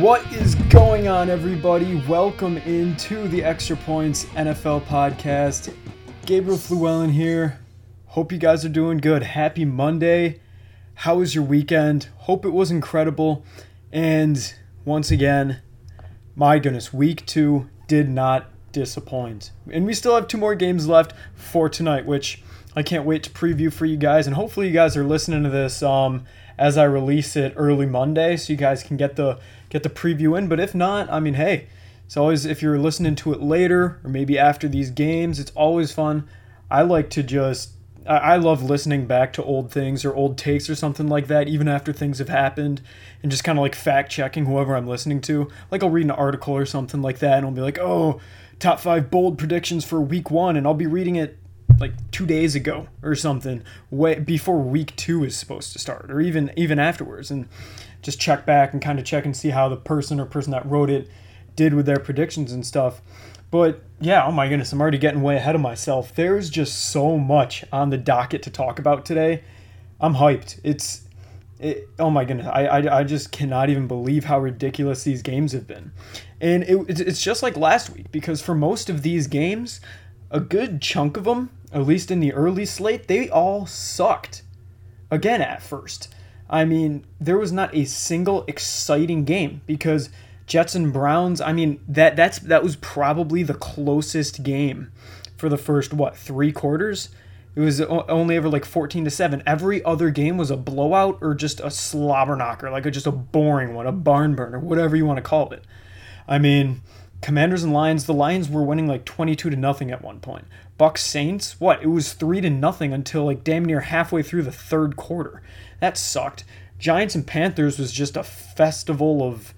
What is going on, everybody? Welcome into the Extra Points NFL podcast. Gabriel Flewellyn here. Hope you guys are doing good. Happy Monday. How was your weekend? Hope it was incredible. And once again, my goodness, week two did not disappoint. And we still have two more games left for tonight, which I can't wait to preview for you guys. And hopefully, you guys are listening to this um, as I release it early Monday, so you guys can get the get the preview in. But if not, I mean, hey, it's always if you're listening to it later or maybe after these games, it's always fun. I like to just I love listening back to old things or old takes or something like that, even after things have happened, and just kind of like fact checking whoever I'm listening to. Like I'll read an article or something like that, and I'll be like, "Oh, top five bold predictions for week one," and I'll be reading it like two days ago or something, way before week two is supposed to start, or even even afterwards, and just check back and kind of check and see how the person or person that wrote it did with their predictions and stuff. But yeah, oh my goodness, I'm already getting way ahead of myself. There's just so much on the docket to talk about today. I'm hyped. It's it, oh my goodness, I, I, I just cannot even believe how ridiculous these games have been. And it, it's just like last week because for most of these games, a good chunk of them, at least in the early slate, they all sucked. Again, at first. I mean, there was not a single exciting game because Jets and Browns, I mean, that that's that was probably the closest game for the first what, 3 quarters. It was only ever like 14 to 7. Every other game was a blowout or just a slobber knocker, like a, just a boring one, a barn burner, whatever you want to call it. I mean, Commanders and Lions, the Lions were winning like 22 to nothing at one point. Bucks Saints, what? It was 3 to nothing until like damn near halfway through the third quarter. That sucked. Giants and Panthers was just a festival of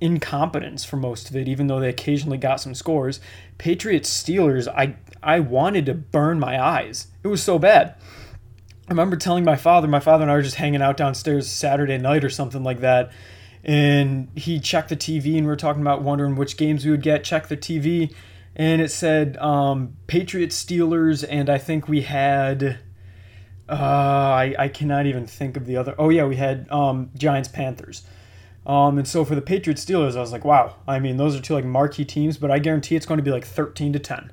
incompetence for most of it, even though they occasionally got some scores. Patriots Steelers, I I wanted to burn my eyes. It was so bad. I remember telling my father, my father and I were just hanging out downstairs Saturday night or something like that, and he checked the TV and we were talking about wondering which games we would get. Check the TV, and it said um, Patriots Steelers, and I think we had. Uh, I, I cannot even think of the other. Oh yeah, we had um, Giants Panthers. Um, and so for the Patriots Steelers, I was like, wow. I mean, those are two like marquee teams, but I guarantee it's going to be like 13 to 10.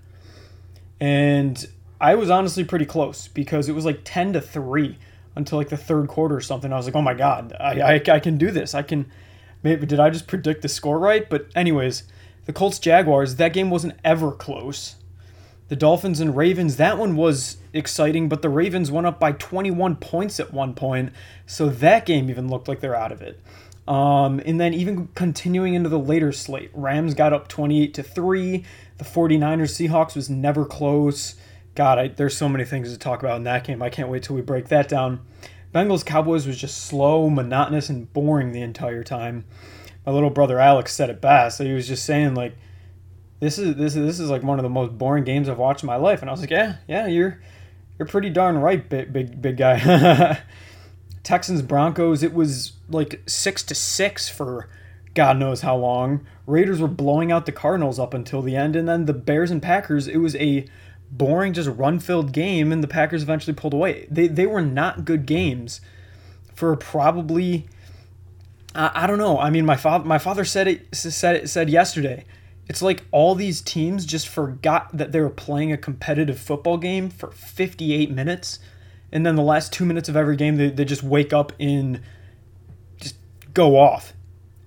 And I was honestly pretty close because it was like 10 to 3 until like the third quarter or something. I was like, oh my God, I, I, I can do this. I can. Maybe did I just predict the score right? But anyways, the Colts Jaguars, that game wasn't ever close. The Dolphins and Ravens, that one was exciting, but the Ravens went up by 21 points at one point, so that game even looked like they're out of it. Um, and then even continuing into the later slate, Rams got up 28 to 3. The 49ers Seahawks was never close. God, I, there's so many things to talk about in that game. I can't wait till we break that down. Bengals Cowboys was just slow, monotonous, and boring the entire time. My little brother Alex said it best. So he was just saying like, "This is this is this is like one of the most boring games I've watched in my life." And I was like, "Yeah, yeah, you're you're pretty darn right, big big big guy." Texans Broncos, it was like six to six for God knows how long. Raiders were blowing out the Cardinals up until the end, and then the Bears and Packers, it was a boring, just run filled game, and the Packers eventually pulled away. They they were not good games for probably I, I don't know. I mean, my father my father said it said it said yesterday. It's like all these teams just forgot that they were playing a competitive football game for 58 minutes and then the last two minutes of every game they, they just wake up and just go off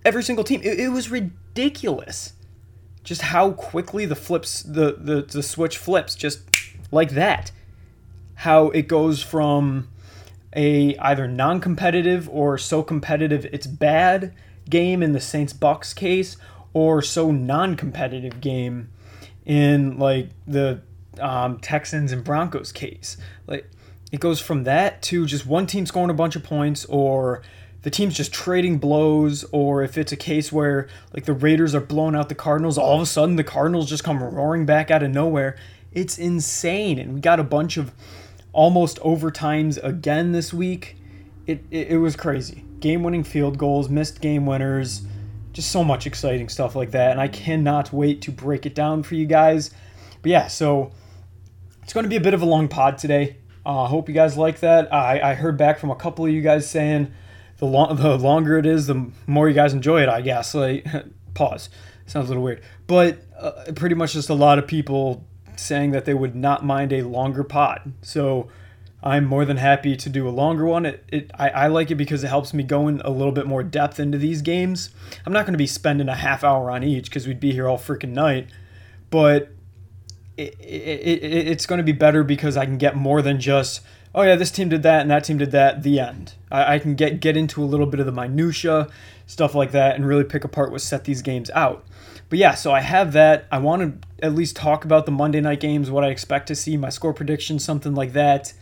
every single team it, it was ridiculous just how quickly the flips the, the the switch flips just like that how it goes from a either non-competitive or so competitive it's bad game in the Saints Bucks case or so non-competitive game in like the um, Texans and Broncos case. Like it goes from that to just one team scoring a bunch of points or the team's just trading blows or if it's a case where like the Raiders are blowing out the Cardinals all of a sudden the Cardinals just come roaring back out of nowhere. It's insane and we got a bunch of almost overtimes again this week it, it, it was crazy game winning field goals missed game winners just so much exciting stuff like that and I cannot wait to break it down for you guys but yeah so it's going to be a bit of a long pod today I uh, hope you guys like that. I, I heard back from a couple of you guys saying the long the longer it is, the more you guys enjoy it. I guess. Like pause. Sounds a little weird, but uh, pretty much just a lot of people saying that they would not mind a longer pod. So I'm more than happy to do a longer one. It, it I, I like it because it helps me go in a little bit more depth into these games. I'm not going to be spending a half hour on each because we'd be here all freaking night, but it, it, it, it's going to be better because I can get more than just oh yeah this team did that and that team did that. The end. I, I can get get into a little bit of the minutia stuff like that and really pick apart what set these games out. But yeah, so I have that. I want to at least talk about the Monday night games, what I expect to see, my score prediction, something like that.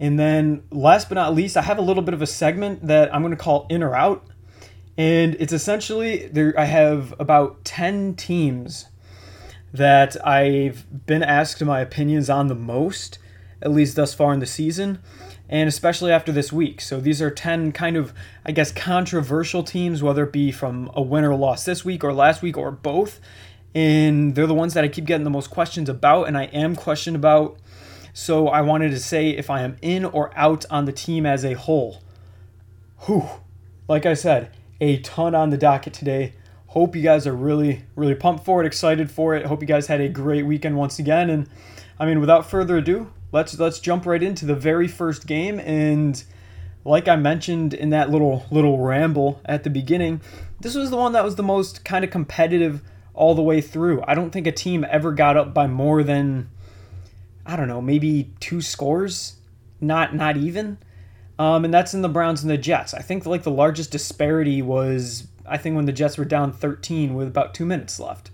And then last but not least, I have a little bit of a segment that I'm going to call in or out. And it's essentially there I have about 10 teams that I've been asked my opinions on the most, at least thus far in the season, and especially after this week. So these are 10 kind of, I guess, controversial teams, whether it be from a win or loss this week or last week or both. And they're the ones that I keep getting the most questions about, and I am questioned about so I wanted to say if I am in or out on the team as a whole. Whew. Like I said, a ton on the docket today. Hope you guys are really, really pumped for it, excited for it. Hope you guys had a great weekend once again. And I mean, without further ado, let's let's jump right into the very first game. And like I mentioned in that little little ramble at the beginning, this was the one that was the most kind of competitive all the way through. I don't think a team ever got up by more than I don't know, maybe two scores, not not even. Um, and that's in the Browns and the Jets. I think like the largest disparity was I think when the Jets were down 13 with about two minutes left,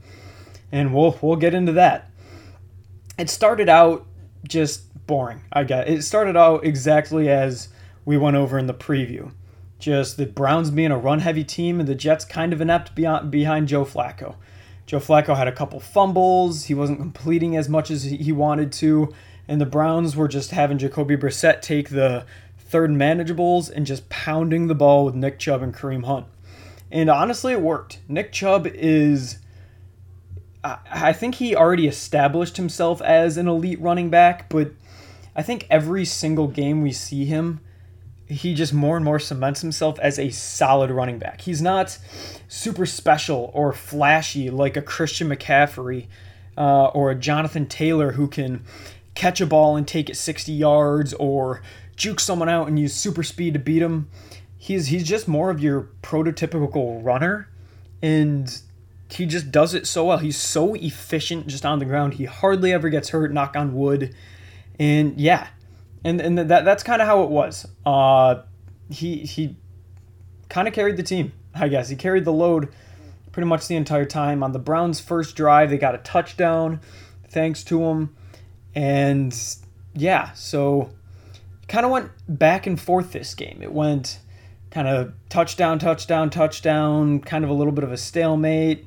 and we'll we'll get into that. It started out just boring. I got it. started out exactly as we went over in the preview. Just the Browns being a run heavy team and the Jets kind of inept behind Joe Flacco. Joe Flacco had a couple fumbles. He wasn't completing as much as he wanted to. And the Browns were just having Jacoby Brissett take the third manageables and just pounding the ball with Nick Chubb and Kareem Hunt. And honestly, it worked. Nick Chubb is. I think he already established himself as an elite running back, but I think every single game we see him, he just more and more cements himself as a solid running back. He's not super special or flashy like a Christian McCaffrey uh, or a Jonathan Taylor who can catch a ball and take it 60 yards or juke someone out and use super speed to beat him. He's he's just more of your prototypical runner and he just does it so well. He's so efficient just on the ground. He hardly ever gets hurt, knock on wood. And yeah, and and that that's kind of how it was. Uh, he he kind of carried the team, I guess. He carried the load pretty much the entire time. On the Browns' first drive, they got a touchdown, thanks to him, and yeah, so kind of went back and forth this game. It went kind of touchdown, touchdown, touchdown, kind of a little bit of a stalemate.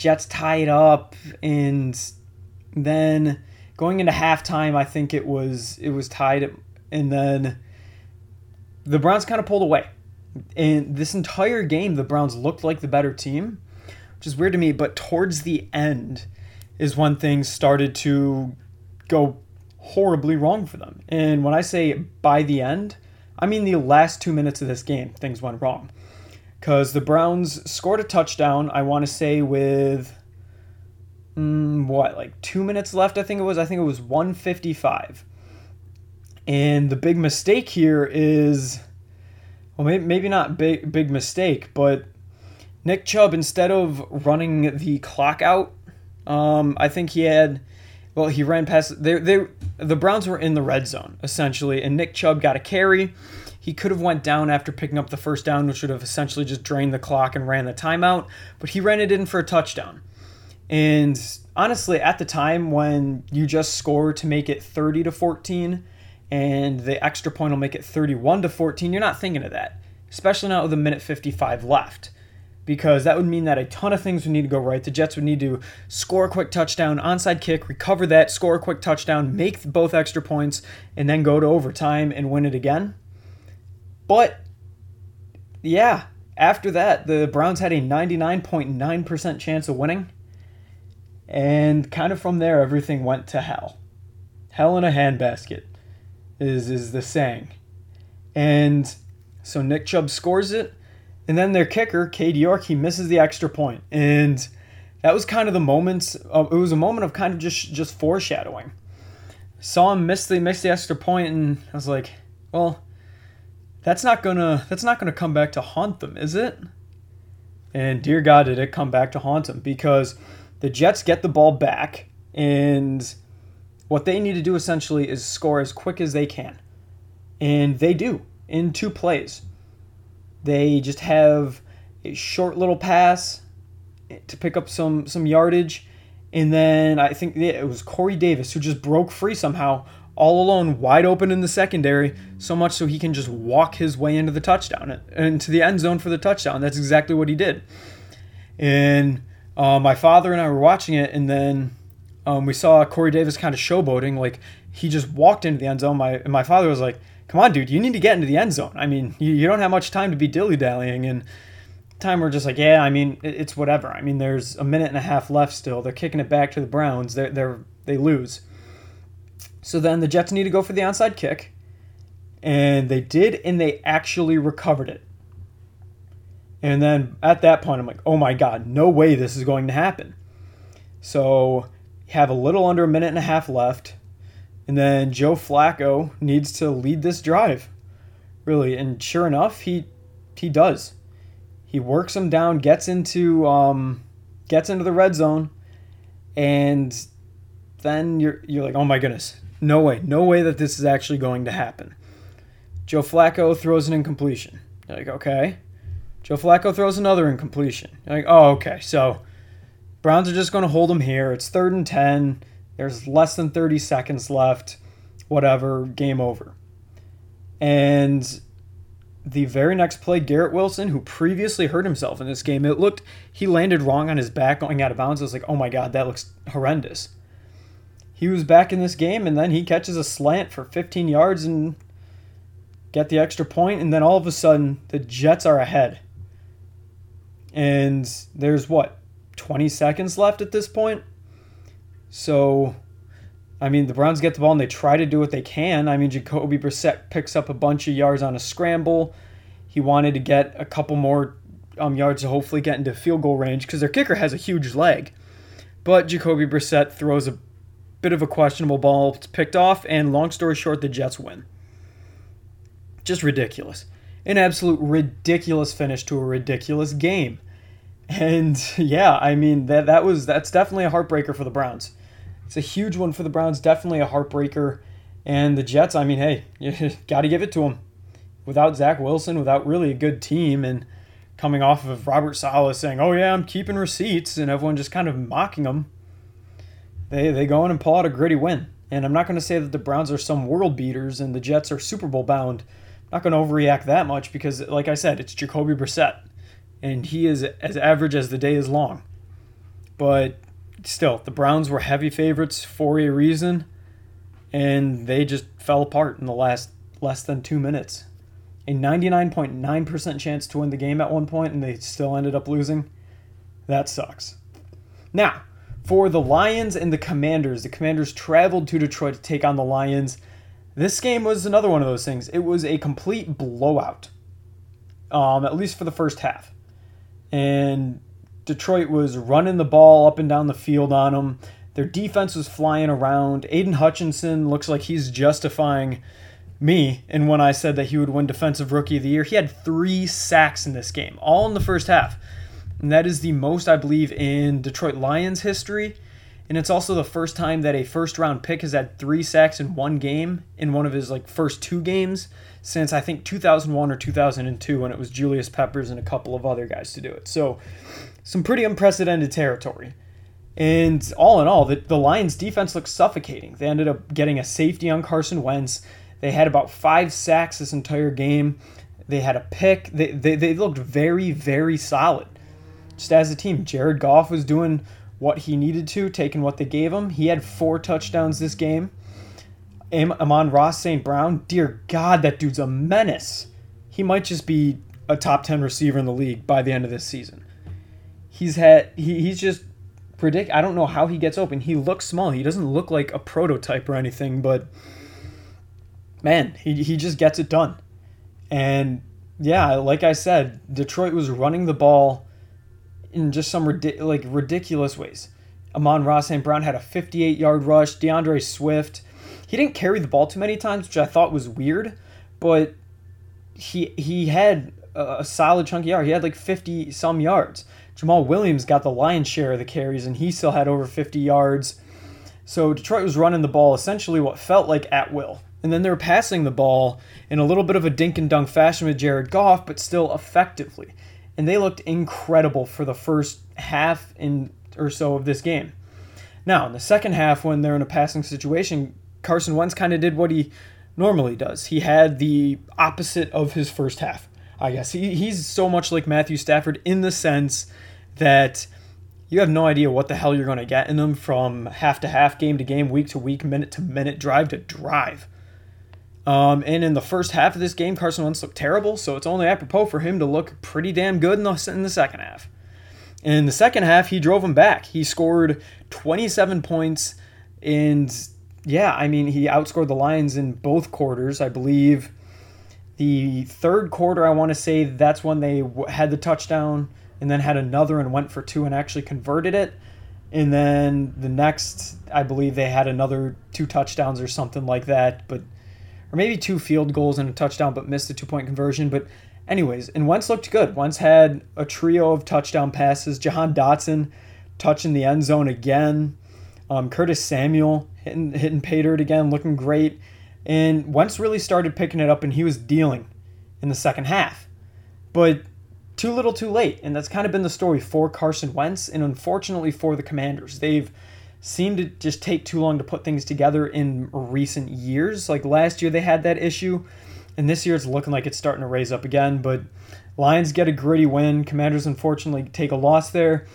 Jets tied up, and then going into halftime, I think it was it was tied, and then the Browns kind of pulled away. And this entire game, the Browns looked like the better team, which is weird to me. But towards the end, is when things started to go horribly wrong for them. And when I say by the end, I mean the last two minutes of this game, things went wrong. Because the Browns scored a touchdown, I want to say, with mm, what, like two minutes left, I think it was. I think it was 155. And the big mistake here is, well, maybe, maybe not big, big mistake, but Nick Chubb, instead of running the clock out, um, I think he had, well, he ran past, they, they, the Browns were in the red zone, essentially, and Nick Chubb got a carry. He could have went down after picking up the first down, which would have essentially just drained the clock and ran the timeout, but he ran it in for a touchdown. And honestly, at the time when you just score to make it 30 to 14 and the extra point will make it 31 to 14, you're not thinking of that, especially not with a minute 55 left. Because that would mean that a ton of things would need to go right. The Jets would need to score a quick touchdown, onside kick, recover that, score a quick touchdown, make both extra points, and then go to overtime and win it again. But yeah, after that, the Browns had a 99.9% chance of winning and kind of from there, everything went to hell. Hell in a handbasket. is is the saying. And so Nick Chubb scores it, and then their kicker, Cade York, he misses the extra point. And that was kind of the moment. Of, uh, it was a moment of kind of just just foreshadowing. Saw him miss the miss the extra point, and I was like, well, that's not gonna that's not gonna come back to haunt them, is it? And dear God, did it come back to haunt them because the Jets get the ball back, and what they need to do essentially is score as quick as they can. And they do in two plays. They just have a short little pass to pick up some some yardage, and then I think it was Corey Davis who just broke free somehow, all alone, wide open in the secondary, so much so he can just walk his way into the touchdown, into the end zone for the touchdown. That's exactly what he did. And uh, my father and I were watching it, and then um, we saw Corey Davis kind of showboating. Like he just walked into the end zone. My my father was like, "Come on, dude, you need to get into the end zone. I mean, you, you don't have much time to be dilly dallying." And time we're just like, yeah, I mean, it's whatever. I mean, there's a minute and a half left still. They're kicking it back to the Browns. They're, they're they lose. So then the Jets need to go for the onside kick, and they did, and they actually recovered it. And then at that point, I'm like, oh my god, no way this is going to happen. So have a little under a minute and a half left, and then Joe Flacco needs to lead this drive, really. And sure enough, he he does he works him down, gets into um, gets into the red zone, and then you're you're like, oh my goodness, no way, no way that this is actually going to happen. Joe Flacco throws an incompletion. You're like, okay. Joe Flacco throws another incompletion. You're like, oh, okay. So Browns are just going to hold him here. It's third and 10. There's less than 30 seconds left. Whatever. Game over. And the very next play, Garrett Wilson, who previously hurt himself in this game, it looked he landed wrong on his back going out of bounds. I was like, oh my god, that looks horrendous. He was back in this game, and then he catches a slant for 15 yards and get the extra point, and then all of a sudden the Jets are ahead. And there's what 20 seconds left at this point. So I mean, the Browns get the ball and they try to do what they can. I mean, Jacoby Brissett picks up a bunch of yards on a scramble. He wanted to get a couple more um, yards to hopefully get into field goal range because their kicker has a huge leg. But Jacoby Brissett throws a bit of a questionable ball. Picked off, and long story short, the Jets win. Just ridiculous. An absolute ridiculous finish to a ridiculous game. And yeah, I mean that that was that's definitely a heartbreaker for the Browns. It's a huge one for the Browns, definitely a heartbreaker. And the Jets, I mean, hey, you got to give it to them. Without Zach Wilson, without really a good team, and coming off of Robert Saleh saying, "Oh yeah, I'm keeping receipts," and everyone just kind of mocking him, they they go in and pull out a gritty win. And I'm not going to say that the Browns are some world beaters and the Jets are Super Bowl bound. I'm not going to overreact that much because, like I said, it's Jacoby Brissett, and he is as average as the day is long. But still, the Browns were heavy favorites for a reason, and they just fell apart in the last less than two minutes. A 99.9% chance to win the game at one point, and they still ended up losing. That sucks. Now, for the Lions and the Commanders, the Commanders traveled to Detroit to take on the Lions. This game was another one of those things. It was a complete blowout, um, at least for the first half. And Detroit was running the ball up and down the field on them. Their defense was flying around. Aidan Hutchinson looks like he's justifying me. And when I said that he would win Defensive Rookie of the Year, he had three sacks in this game, all in the first half. And that is the most, I believe, in Detroit Lions history. And it's also the first time that a first round pick has had three sacks in one game in one of his like first two games since I think 2001 or 2002 when it was Julius Peppers and a couple of other guys to do it. So some pretty unprecedented territory. And all in all, the, the Lions defense looked suffocating. They ended up getting a safety on Carson Wentz. They had about five sacks this entire game. They had a pick. They, they, they looked very, very solid. Just as a team, Jared Goff was doing what he needed to, taking what they gave him. He had four touchdowns this game. Am- Amon-Ra St. Brown, dear God, that dude's a menace. He might just be a top 10 receiver in the league by the end of this season he's had he, he's just predict I don't know how he gets open. He looks small. He doesn't look like a prototype or anything, but man, he, he just gets it done. And yeah, like I said, Detroit was running the ball in just some like ridiculous ways. Amon-Ra St. Brown had a 58 yard rush. DeAndre Swift, he didn't carry the ball too many times, which I thought was weird, but he he had a solid chunk of yard. He had like 50 some yards. Jamaal Williams got the lion's share of the carries, and he still had over 50 yards. So Detroit was running the ball essentially what felt like at will. And then they were passing the ball in a little bit of a dink and dunk fashion with Jared Goff, but still effectively. And they looked incredible for the first half in or so of this game. Now, in the second half, when they're in a passing situation, Carson Wentz kind of did what he normally does. He had the opposite of his first half. I guess he, he's so much like Matthew Stafford in the sense that you have no idea what the hell you're going to get in them from half to half, game to game, week to week, minute to minute, drive to drive. Um, and in the first half of this game, Carson Wentz looked terrible, so it's only apropos for him to look pretty damn good in the, in the second half. In the second half, he drove him back. He scored 27 points, and yeah, I mean, he outscored the Lions in both quarters. I believe the third quarter, I want to say that's when they had the touchdown and then had another and went for two and actually converted it. And then the next, I believe they had another two touchdowns or something like that, but or maybe two field goals and a touchdown, but missed the two point conversion. But anyways, and Wentz looked good. Wentz had a trio of touchdown passes. Jahan Dotson touching the end zone again. Um, Curtis Samuel hitting hitting pay dirt again, looking great. And Wentz really started picking it up and he was dealing in the second half. But too little too late. And that's kind of been the story for Carson Wentz and unfortunately for the Commanders. They've seemed to just take too long to put things together in recent years. Like last year they had that issue. And this year it's looking like it's starting to raise up again. But Lions get a gritty win. Commanders unfortunately take a loss there.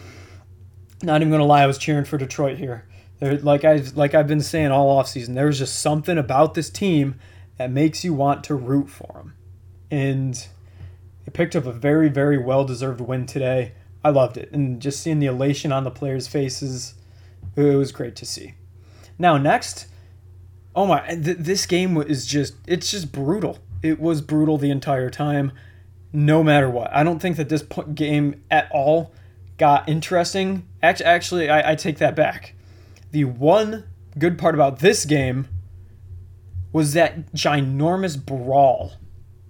Not even gonna lie, I was cheering for Detroit here. Like I like I've been saying all offseason, there's just something about this team that makes you want to root for them. And they picked up a very, very well deserved win today. I loved it. And just seeing the elation on the players' faces, it was great to see. Now, next, oh my, th- this game is just, it's just brutal. It was brutal the entire time, no matter what. I don't think that this game at all got interesting. Actually, actually I, I take that back the one good part about this game was that ginormous brawl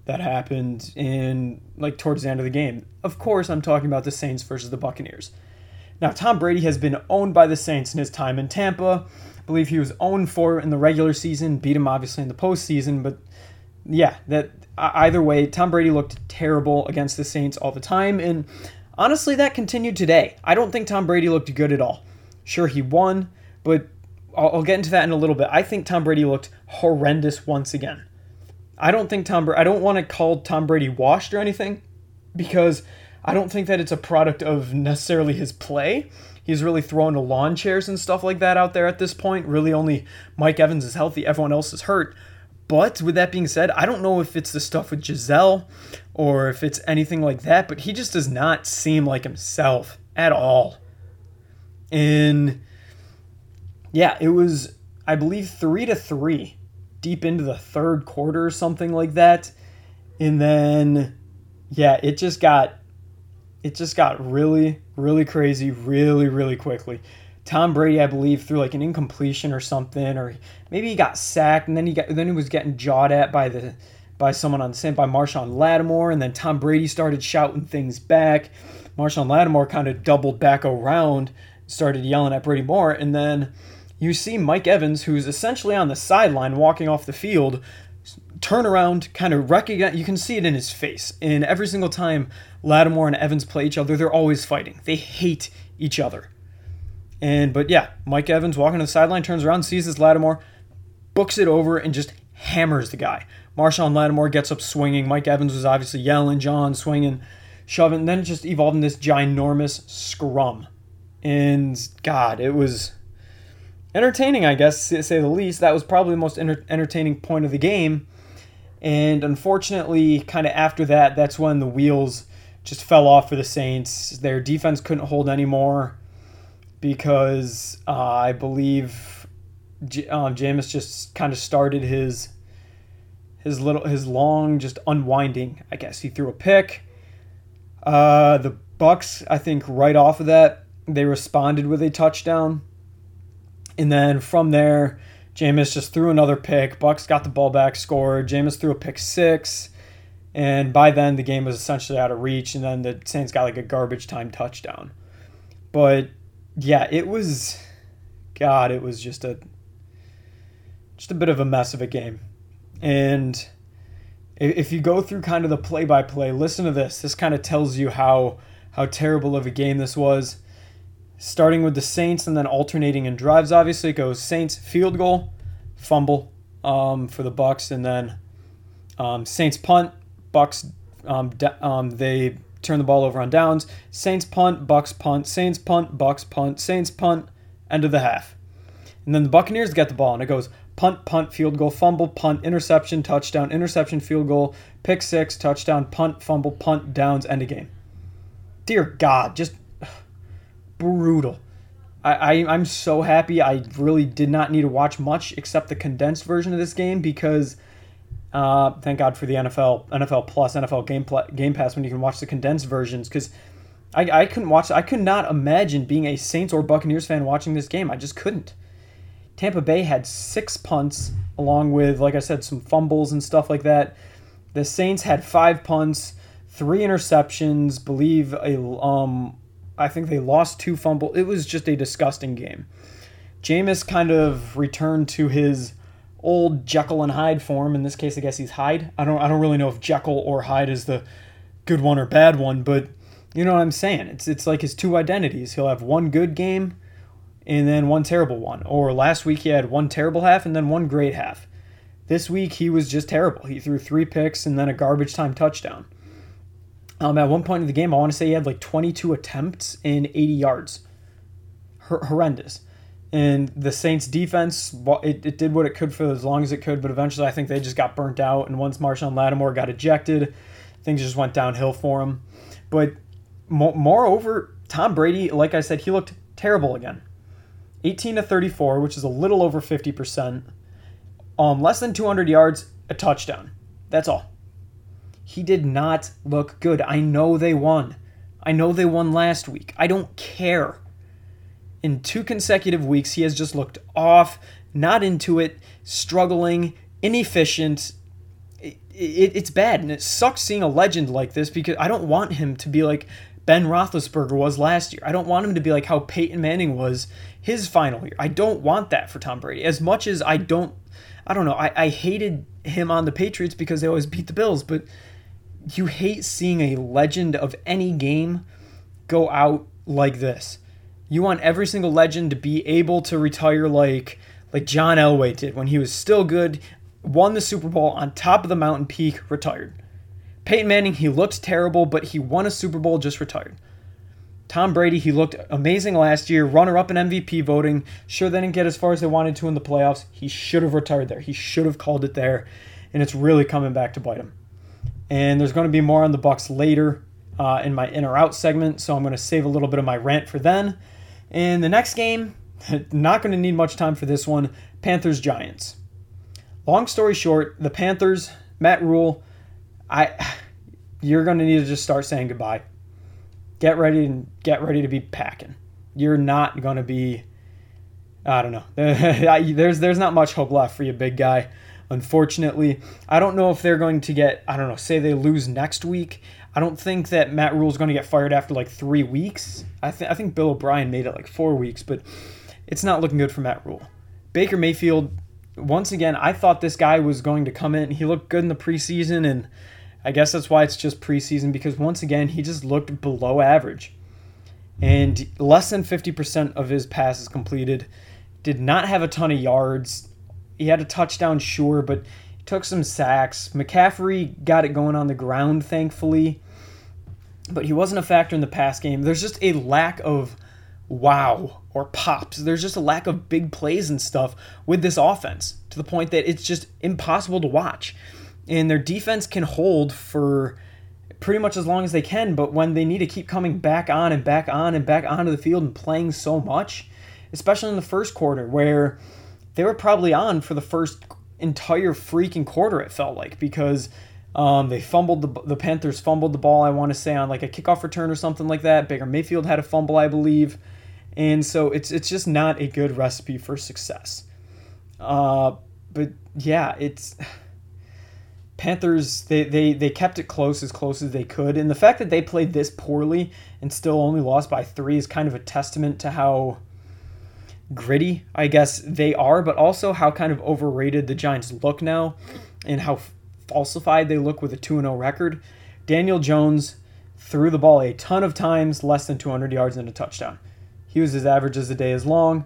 that happened in like towards the end of the game. Of course, I'm talking about the Saints versus the Buccaneers. Now, Tom Brady has been owned by the Saints in his time in Tampa. I believe he was owned for in the regular season, beat him obviously in the postseason, but yeah, that either way, Tom Brady looked terrible against the Saints all the time, and honestly, that continued today. I don't think Tom Brady looked good at all. Sure, he won, but I'll, I'll get into that in a little bit. I think Tom Brady looked horrendous once again. I don't think Tom. I don't want to call Tom Brady washed or anything, because I don't think that it's a product of necessarily his play. He's really throwing to lawn chairs and stuff like that out there at this point. Really, only Mike Evans is healthy. Everyone else is hurt. But with that being said, I don't know if it's the stuff with Gisele or if it's anything like that, but he just does not seem like himself at all. And yeah, it was, I believe, three to three deep into the third quarter or something like that. And then, yeah, it just got, it just got really, really crazy, really, really quickly. Tom Brady, I believe, threw like an incompletion or something, or maybe he got sacked, and then he got, then he was getting jawed at by the, by someone on the same by Marshon Lattimore, and then Tom Brady started shouting things back. Marshon Lattimore kind of doubled back around, started yelling at Brady Moore, and then you see Mike Evans, who's essentially on the sideline walking off the field, turn around, kind of recognize. You can see it in his face. And every single time Lattimore and Evans play each other, they're always fighting. They hate each other. And but yeah, Mike Evans walking to the sideline, turns around, sees this Lattimore, books it over, and just hammers the guy. Marshon Lattimore gets up swinging. Mike Evans was obviously yelling, John swinging, shoving. And then it just evolved in this ginormous scrum. And God, it was entertaining, I guess, to say the least. That was probably the most enter- entertaining point of the game. And unfortunately, kind of after that, that's when the wheels just fell off for the Saints. Their defense couldn't hold anymore because uh, I believe J- um, Jameis just kind of started his his little his long just unwinding. I guess he threw a pick. Uh, the Bucks, I think, right off of that, they responded with a touchdown, and then from there, Jameis just threw another pick. Bucks got the ball back, scored. Jameis threw a pick six, and by then the game was essentially out of reach. And then the Saints got like a garbage time touchdown. But yeah, it was, God, it was just a just a bit of a mess of a game. And if you go through kind of the play by play, listen to this. This kind of tells you how how terrible of a game this was. Starting with the Saints and then alternating in drives. Obviously, it goes Saints field goal, fumble um, for the Bucks, and then um, Saints punt. Bucks um, um, they turn the ball over on downs. Saints punt, Bucks punt, Saints punt, Bucks punt, Saints punt. End of the half, and then the Buccaneers get the ball, and it goes punt, punt, field goal, fumble, punt, interception, touchdown, interception, field goal, pick six, touchdown, punt, fumble, punt, downs, end of game. Dear God, just brutal. I, I, I'm so happy. I really did not need to watch much except the condensed version of this game because uh, thank God for the NFL, NFL Plus, NFL Game Game Pass when you can watch the condensed versions because I, I couldn't watch. I could not imagine being a Saints or Buccaneers fan watching this game. I just couldn't. Tampa Bay had six punts, along with, like I said, some fumbles and stuff like that. The Saints had five punts, three interceptions, believe a um, I think they lost two fumble. It was just a disgusting game. Jameis kind of returned to his old Jekyll and Hyde form. In this case, I guess he's Hyde. I don't I don't really know if Jekyll or Hyde is the good one or bad one, but you know what I'm saying. It's it's like his two identities. He'll have one good game and then one terrible one. Or last week he had one terrible half and then one great half. This week he was just terrible. He threw three picks and then a garbage time touchdown. Um, at one point in the game, I want to say he had like 22 attempts in 80 yards. Horrendous. And the Saints defense, it, it did what it could for as long as it could, but eventually I think they just got burnt out. And once Marshon Lattimore got ejected, things just went downhill for him. But mo- moreover, Tom Brady, like I said, he looked terrible again. 18 to 34, which is a little over 50%. Um, less than 200 yards, a touchdown. That's all. He did not look good. I know they won. I know they won last week. I don't care. In two consecutive weeks, he has just looked off, not into it, struggling, inefficient. It, it, it's bad, and it sucks seeing a legend like this because I don't want him to be like Ben Roethlisberger was last year. I don't want him to be like how Peyton Manning was his final year. I don't want that for Tom Brady. As much as I don't, I don't know, I, I hated him on the Patriots because they always beat the Bills, but you hate seeing a legend of any game go out like this. You want every single legend to be able to retire like like John Elway did when he was still good, won the Super Bowl on top of the mountain peak, retired. Peyton Manning, he looked terrible, but he won a Super Bowl, just retired. Tom Brady, he looked amazing last year, runner up in MVP voting. Sure, they didn't get as far as they wanted to in the playoffs. He should have retired there. He should have called it there, and it's really coming back to bite him. And there's going to be more on the Bucks later uh, in my in or out segment, so I'm going to save a little bit of my rant for then. In the next game, not going to need much time for this one. Panthers Giants. Long story short, the Panthers, Matt Rhule, I you're going to need to just start saying goodbye. Get ready and get ready to be packing. You're not going to be I don't know. there's there's not much hope left for you, big guy. Unfortunately, I don't know if they're going to get. I don't know. Say they lose next week. I don't think that Matt Rhule is going to get fired after like three weeks. I think I think Bill O'Brien made it like four weeks, but it's not looking good for Matt Rhule. Baker Mayfield, once again, I thought this guy was going to come in. He looked good in the preseason, and I guess that's why it's just preseason because once again, he just looked below average. And less than 50% of his passes completed. Did not have a ton of yards. He had a touchdown, sure, but took some sacks. McCaffrey got it going on the ground, thankfully, but he wasn't a factor in the pass game. There's just a lack of wow or pops. There's just a lack of big plays and stuff with this offense to the point that it's just impossible to watch and their defense can hold for pretty much as long as they can, but when they need to keep coming back on and back on and back onto the field and playing so much, especially in the first quarter where they were probably on for the first entire freaking quarter. It felt like because um, they fumbled the the Panthers fumbled the ball. I want to say on like a kickoff return or something like that. Baker Mayfield had a fumble, I believe, and so it's it's just not a good recipe for success. Uh, but yeah, it's Panthers. They, they they kept it close as close as they could, and the fact that they played this poorly and still only lost by three is kind of a testament to how gritty I guess they are, but also how kind of overrated the Giants look now, and how falsified they look with a 2 0 record. Daniel Jones threw the ball a ton of times, less than 200 yards and a touchdown. He was as average as the day is long.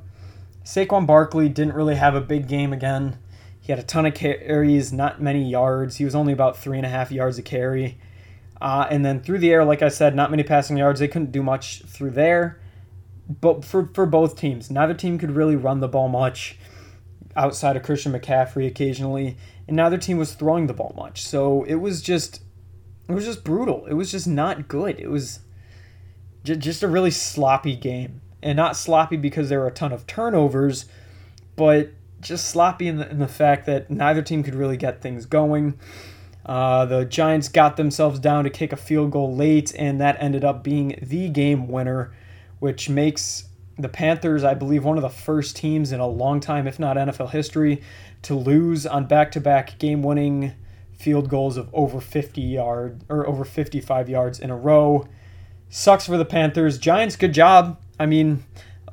Saquon Barkley didn't really have a big game again. He had a ton of carries, not many yards. He was only about three and a half yards a carry. Uh, and then through the air, like I said, not many passing yards. They couldn't do much through there. But for, for both teams, neither team could really run the ball much outside of Christian McCaffrey occasionally, and neither team was throwing the ball much. So it was just it was just brutal. It was just not good. It was just a really sloppy game. And not sloppy because there were a ton of turnovers, but just sloppy in the, in the fact that neither team could really get things going. Uh, the Giants got themselves down to kick a field goal late, and that ended up being the game winner, which makes the Panthers, I believe, one of the first teams in a long time, if not NFL history, to lose on back-to-back game-winning field goals of over 50 yard or over 55 yards in a row. Sucks for the Panthers. Giants, good job. I mean,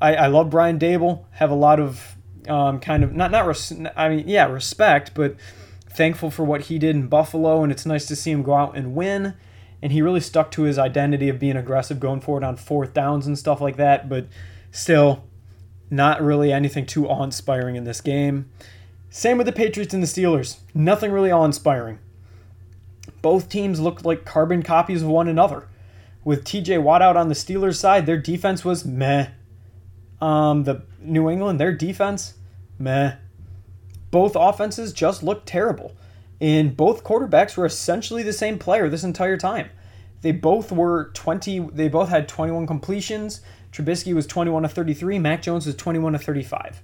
I, I love Brian Daboll. Have a lot of um, kind of not not res- I mean yeah respect, but thankful for what he did in Buffalo, and it's nice to see him go out and win and he really stuck to his identity of being aggressive going forward on fourth downs and stuff like that. But still, not really anything too awe inspiring in this game. Same with the Patriots and the Steelers. Nothing really awe inspiring. Both teams looked like carbon copies of one another. With TJ Watt out on the Steelers side, their defense was meh. Um, the New England, their defense, meh. Both offenses just looked terrible. And both quarterbacks were essentially the same player this entire time. They both were 20, they both had 21 completions. Trubisky was 21 to 33, Mac Jones was 21 to 35.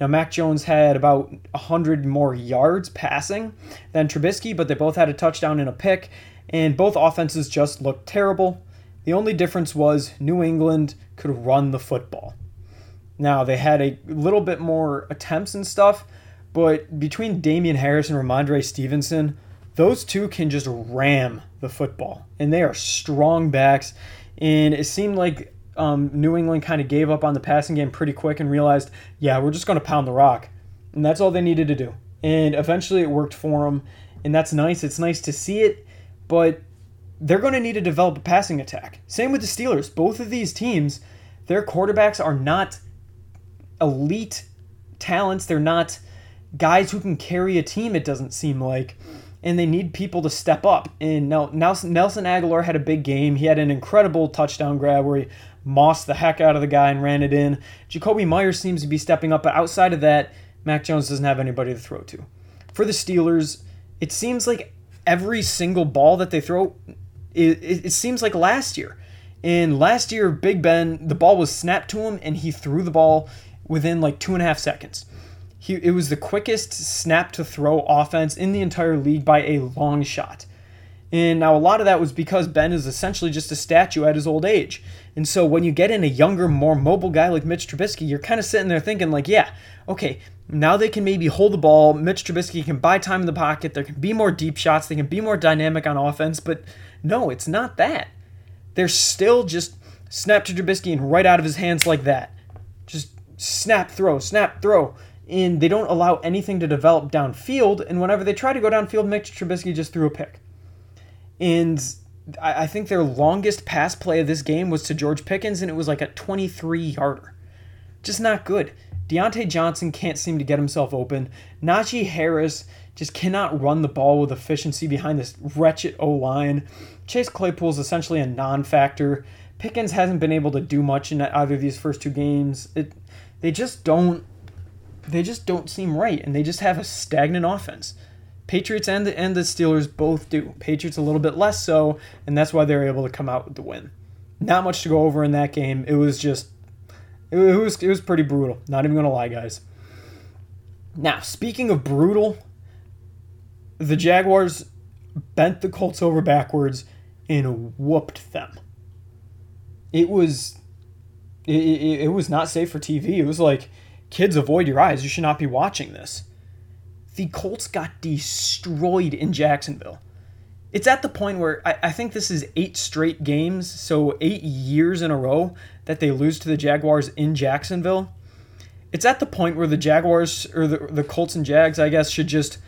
Now, Mac Jones had about 100 more yards passing than Trubisky, but they both had a touchdown and a pick, and both offenses just looked terrible. The only difference was New England could run the football. Now, they had a little bit more attempts and stuff, but between Damien Harris and Rhamondre Stevenson, those two can just ram the football. And they are strong backs. And it seemed like um, New England kind of gave up on the passing game pretty quick and realized, yeah, we're just going to pound the rock. And that's all they needed to do. And eventually it worked for them. And that's nice. It's nice to see it. But they're going to need to develop a passing attack. Same with the Steelers. Both of these teams, their quarterbacks are not elite talents. They're not guys who can carry a team, it doesn't seem like. And they need people to step up. And Nelson, Nelson Agholor had a big game. He had an incredible touchdown grab where he mossed the heck out of the guy and ran it in. Jakobi Meyers seems to be stepping up, but outside of that, Mac Jones doesn't have anybody to throw to. For the Steelers, it seems like every single ball that they throw, it, it, it seems like last year. And last year, Big Ben, the ball was snapped to him and he threw the ball within like two and a half seconds. He, it was the quickest snap to throw offense in the entire league by a long shot. And now a lot of that was because Ben is essentially just a statue at his old age. And so when you get in a younger, more mobile guy like Mitch Trubisky, you're kind of sitting there thinking, like, yeah, okay, now they can maybe hold the ball. Mitch Trubisky can buy time in the pocket. There can be more deep shots. They can be more dynamic on offense. But no, it's not that. They're still just snap to Trubisky and right out of his hands like that. Just snap, throw, snap, throw. And they don't allow anything to develop downfield. And whenever they try to go downfield, Mitch Trubisky just threw a pick. And I think their longest pass play of this game was to George Pickens, and it was like a 23 yarder. Just not good. Diontae Johnson can't seem to get himself open. Najee Harris just cannot run the ball with efficiency behind this wretched O line. Chase Claypool is essentially a non factor. Pickens hasn't been able to do much in either of these first two games. It, they just don't. They just don't seem right, and they just have a stagnant offense. Patriots and the and the Steelers both do. Patriots a little bit less so, and that's why they're able to come out with the win. Not much to go over in that game. It was just it was it was pretty brutal. Not even gonna lie, guys. Now, speaking of brutal, the Jaguars bent the Colts over backwards and whooped them. It was it, it, it was not safe for TV. It was like kids avoid your eyes. You should not be watching this. The Colts got destroyed in Jacksonville. It's at the point where I, I think this is eight straight games, so eight years in a row that they lose to the Jaguars in Jacksonville. It's at the point where the Jaguars or the, the Colts and Jags, I guess, should just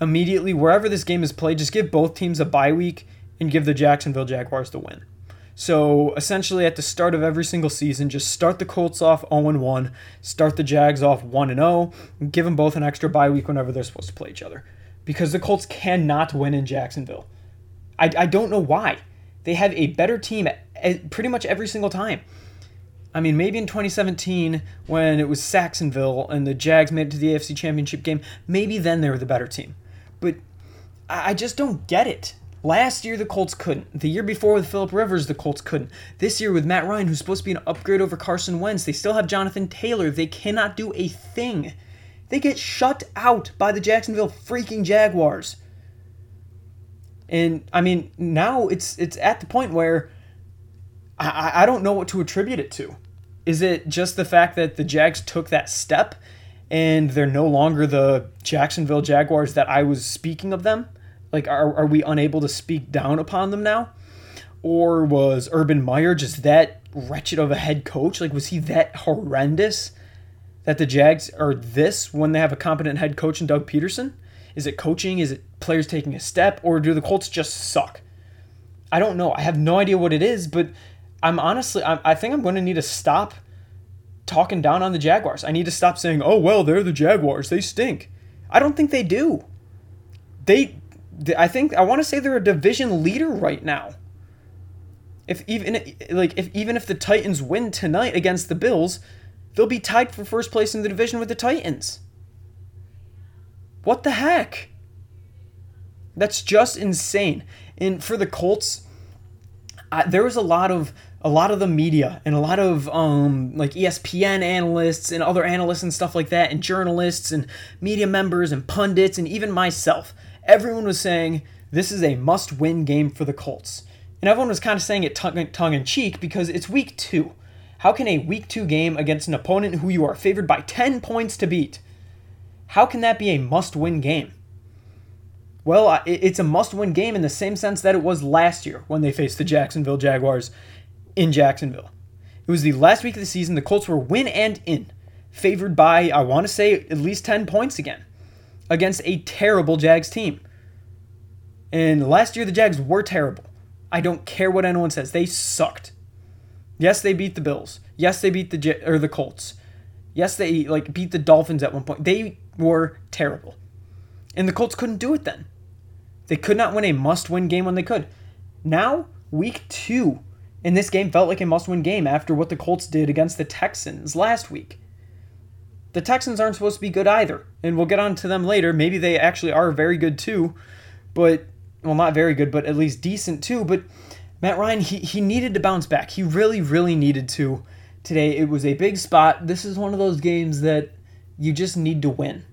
immediately, wherever this game is played, just give both teams a bye week and give the Jacksonville Jaguars the win. So essentially, at the start of every single season, just start the Colts off 0 1, start the Jags off 1 0, give them both an extra bye week whenever they're supposed to play each other. Because the Colts cannot win in Jacksonville. I, I don't know why. They have a better team at, pretty much every single time. I mean, maybe in 2017 when it was Sacksonville and the Jags made it to the AFC Championship game, maybe then they were the better team. But I just don't get it. Last year, the Colts couldn't. The year before with Philip Rivers, the Colts couldn't. This year with Matt Ryan, who's supposed to be an upgrade over Carson Wentz, they still have Jonathan Taylor. They cannot do a thing. They get shut out by the Jacksonville freaking Jaguars. And I mean, now it's it's at the point where I, I don't know what to attribute it to. Is it just the fact that the Jags took that step and they're no longer the Jacksonville Jaguars that I was speaking of them? Like, are, are we unable to speak down upon them now? Or was Urban Meyer just that wretched of a head coach? Like, was he that horrendous that the Jags are this when they have a competent head coach in Doug Pederson? Is it coaching? Is it players taking a step? Or do the Colts just suck? I don't know. I have no idea what it is, but I'm honestly, I, I think I'm going to need to stop talking down on the Jaguars. I need to stop saying, oh, well, they're the Jaguars. They stink. I don't think they do. They I think I want to say they're a division leader right now. If even like if even if the Titans win tonight against the Bills, they'll be tied for first place in the division with the Titans. What the heck? That's just insane. And for the Colts, I, there was a lot of a lot of the media and a lot of um, like ESPN analysts and other analysts and stuff like that, and journalists and media members and pundits and even myself everyone was saying this is a must win game for the Colts. And everyone was kind of saying it tongue in cheek because it's week two. How can a week two game against an opponent who you are favored by 10 points to beat, how can that be a must win game? Well, it's a must win game in the same sense that it was last year when they faced the Jacksonville Jaguars in Jacksonville. It was the last week of the season. The Colts were win and in, favored by, I want to say, at least 10 points again against a terrible Jags team. And last year, the Jags were terrible. I don't care what anyone says. They sucked. Yes, they beat the Bills. Yes, they beat the or the Colts. Yes, they like beat the Dolphins at one point. They were terrible. And the Colts couldn't do it then. They could not win a must-win game when they could. Now, week 2, and this game felt like a must-win game after what the Colts did against the Texans last week. The Texans aren't supposed to be good either, and we'll get on to them later. Maybe they actually are very good too, but well, not very good, but at least decent too. But Matt Ryan, he, he needed to bounce back. He really, really needed to today. It was a big spot. This is one of those games that you just need to win.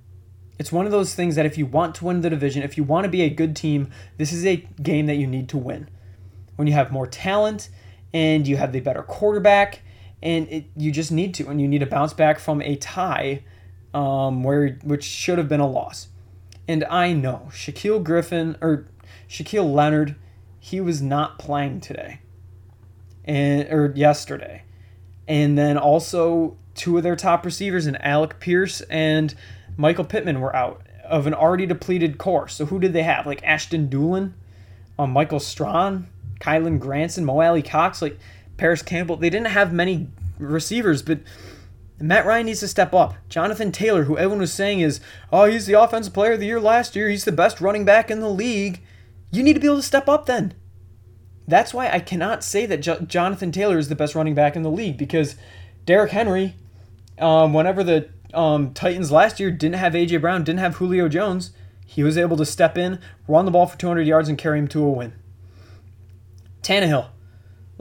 It's one of those things that if you want to win the division, if you want to be a good team, this is a game that you need to win. When you have more talent and you have the better quarterback and it, you just need to, and you need to bounce back from a tie, um, where which should have been a loss. And I know Shaquille Griffin or Shaquille Leonard, he was not playing today, and or yesterday, and then also two of their top receivers, and Alec Pierce and Michael Pittman were out of an already depleted core. So who did they have? Like Ashton Dulin, um, Michael Strachan, Kylen Granson, Mo Alie-Cox, like Parris Campbell. They didn't have many receivers, but Matt Ryan needs to step up. Jonathan Taylor, who everyone was saying is, oh, he's the offensive player of the year last year. He's the best running back in the league. You need to be able to step up then. That's why I cannot say that jo- Jonathan Taylor is the best running back in the league because Derrick Henry, um, whenever the um, Titans last year didn't have A.J. Brown, didn't have Julio Jones, he was able to step in, run the ball for 200 yards, and carry him to a win. Tannehill,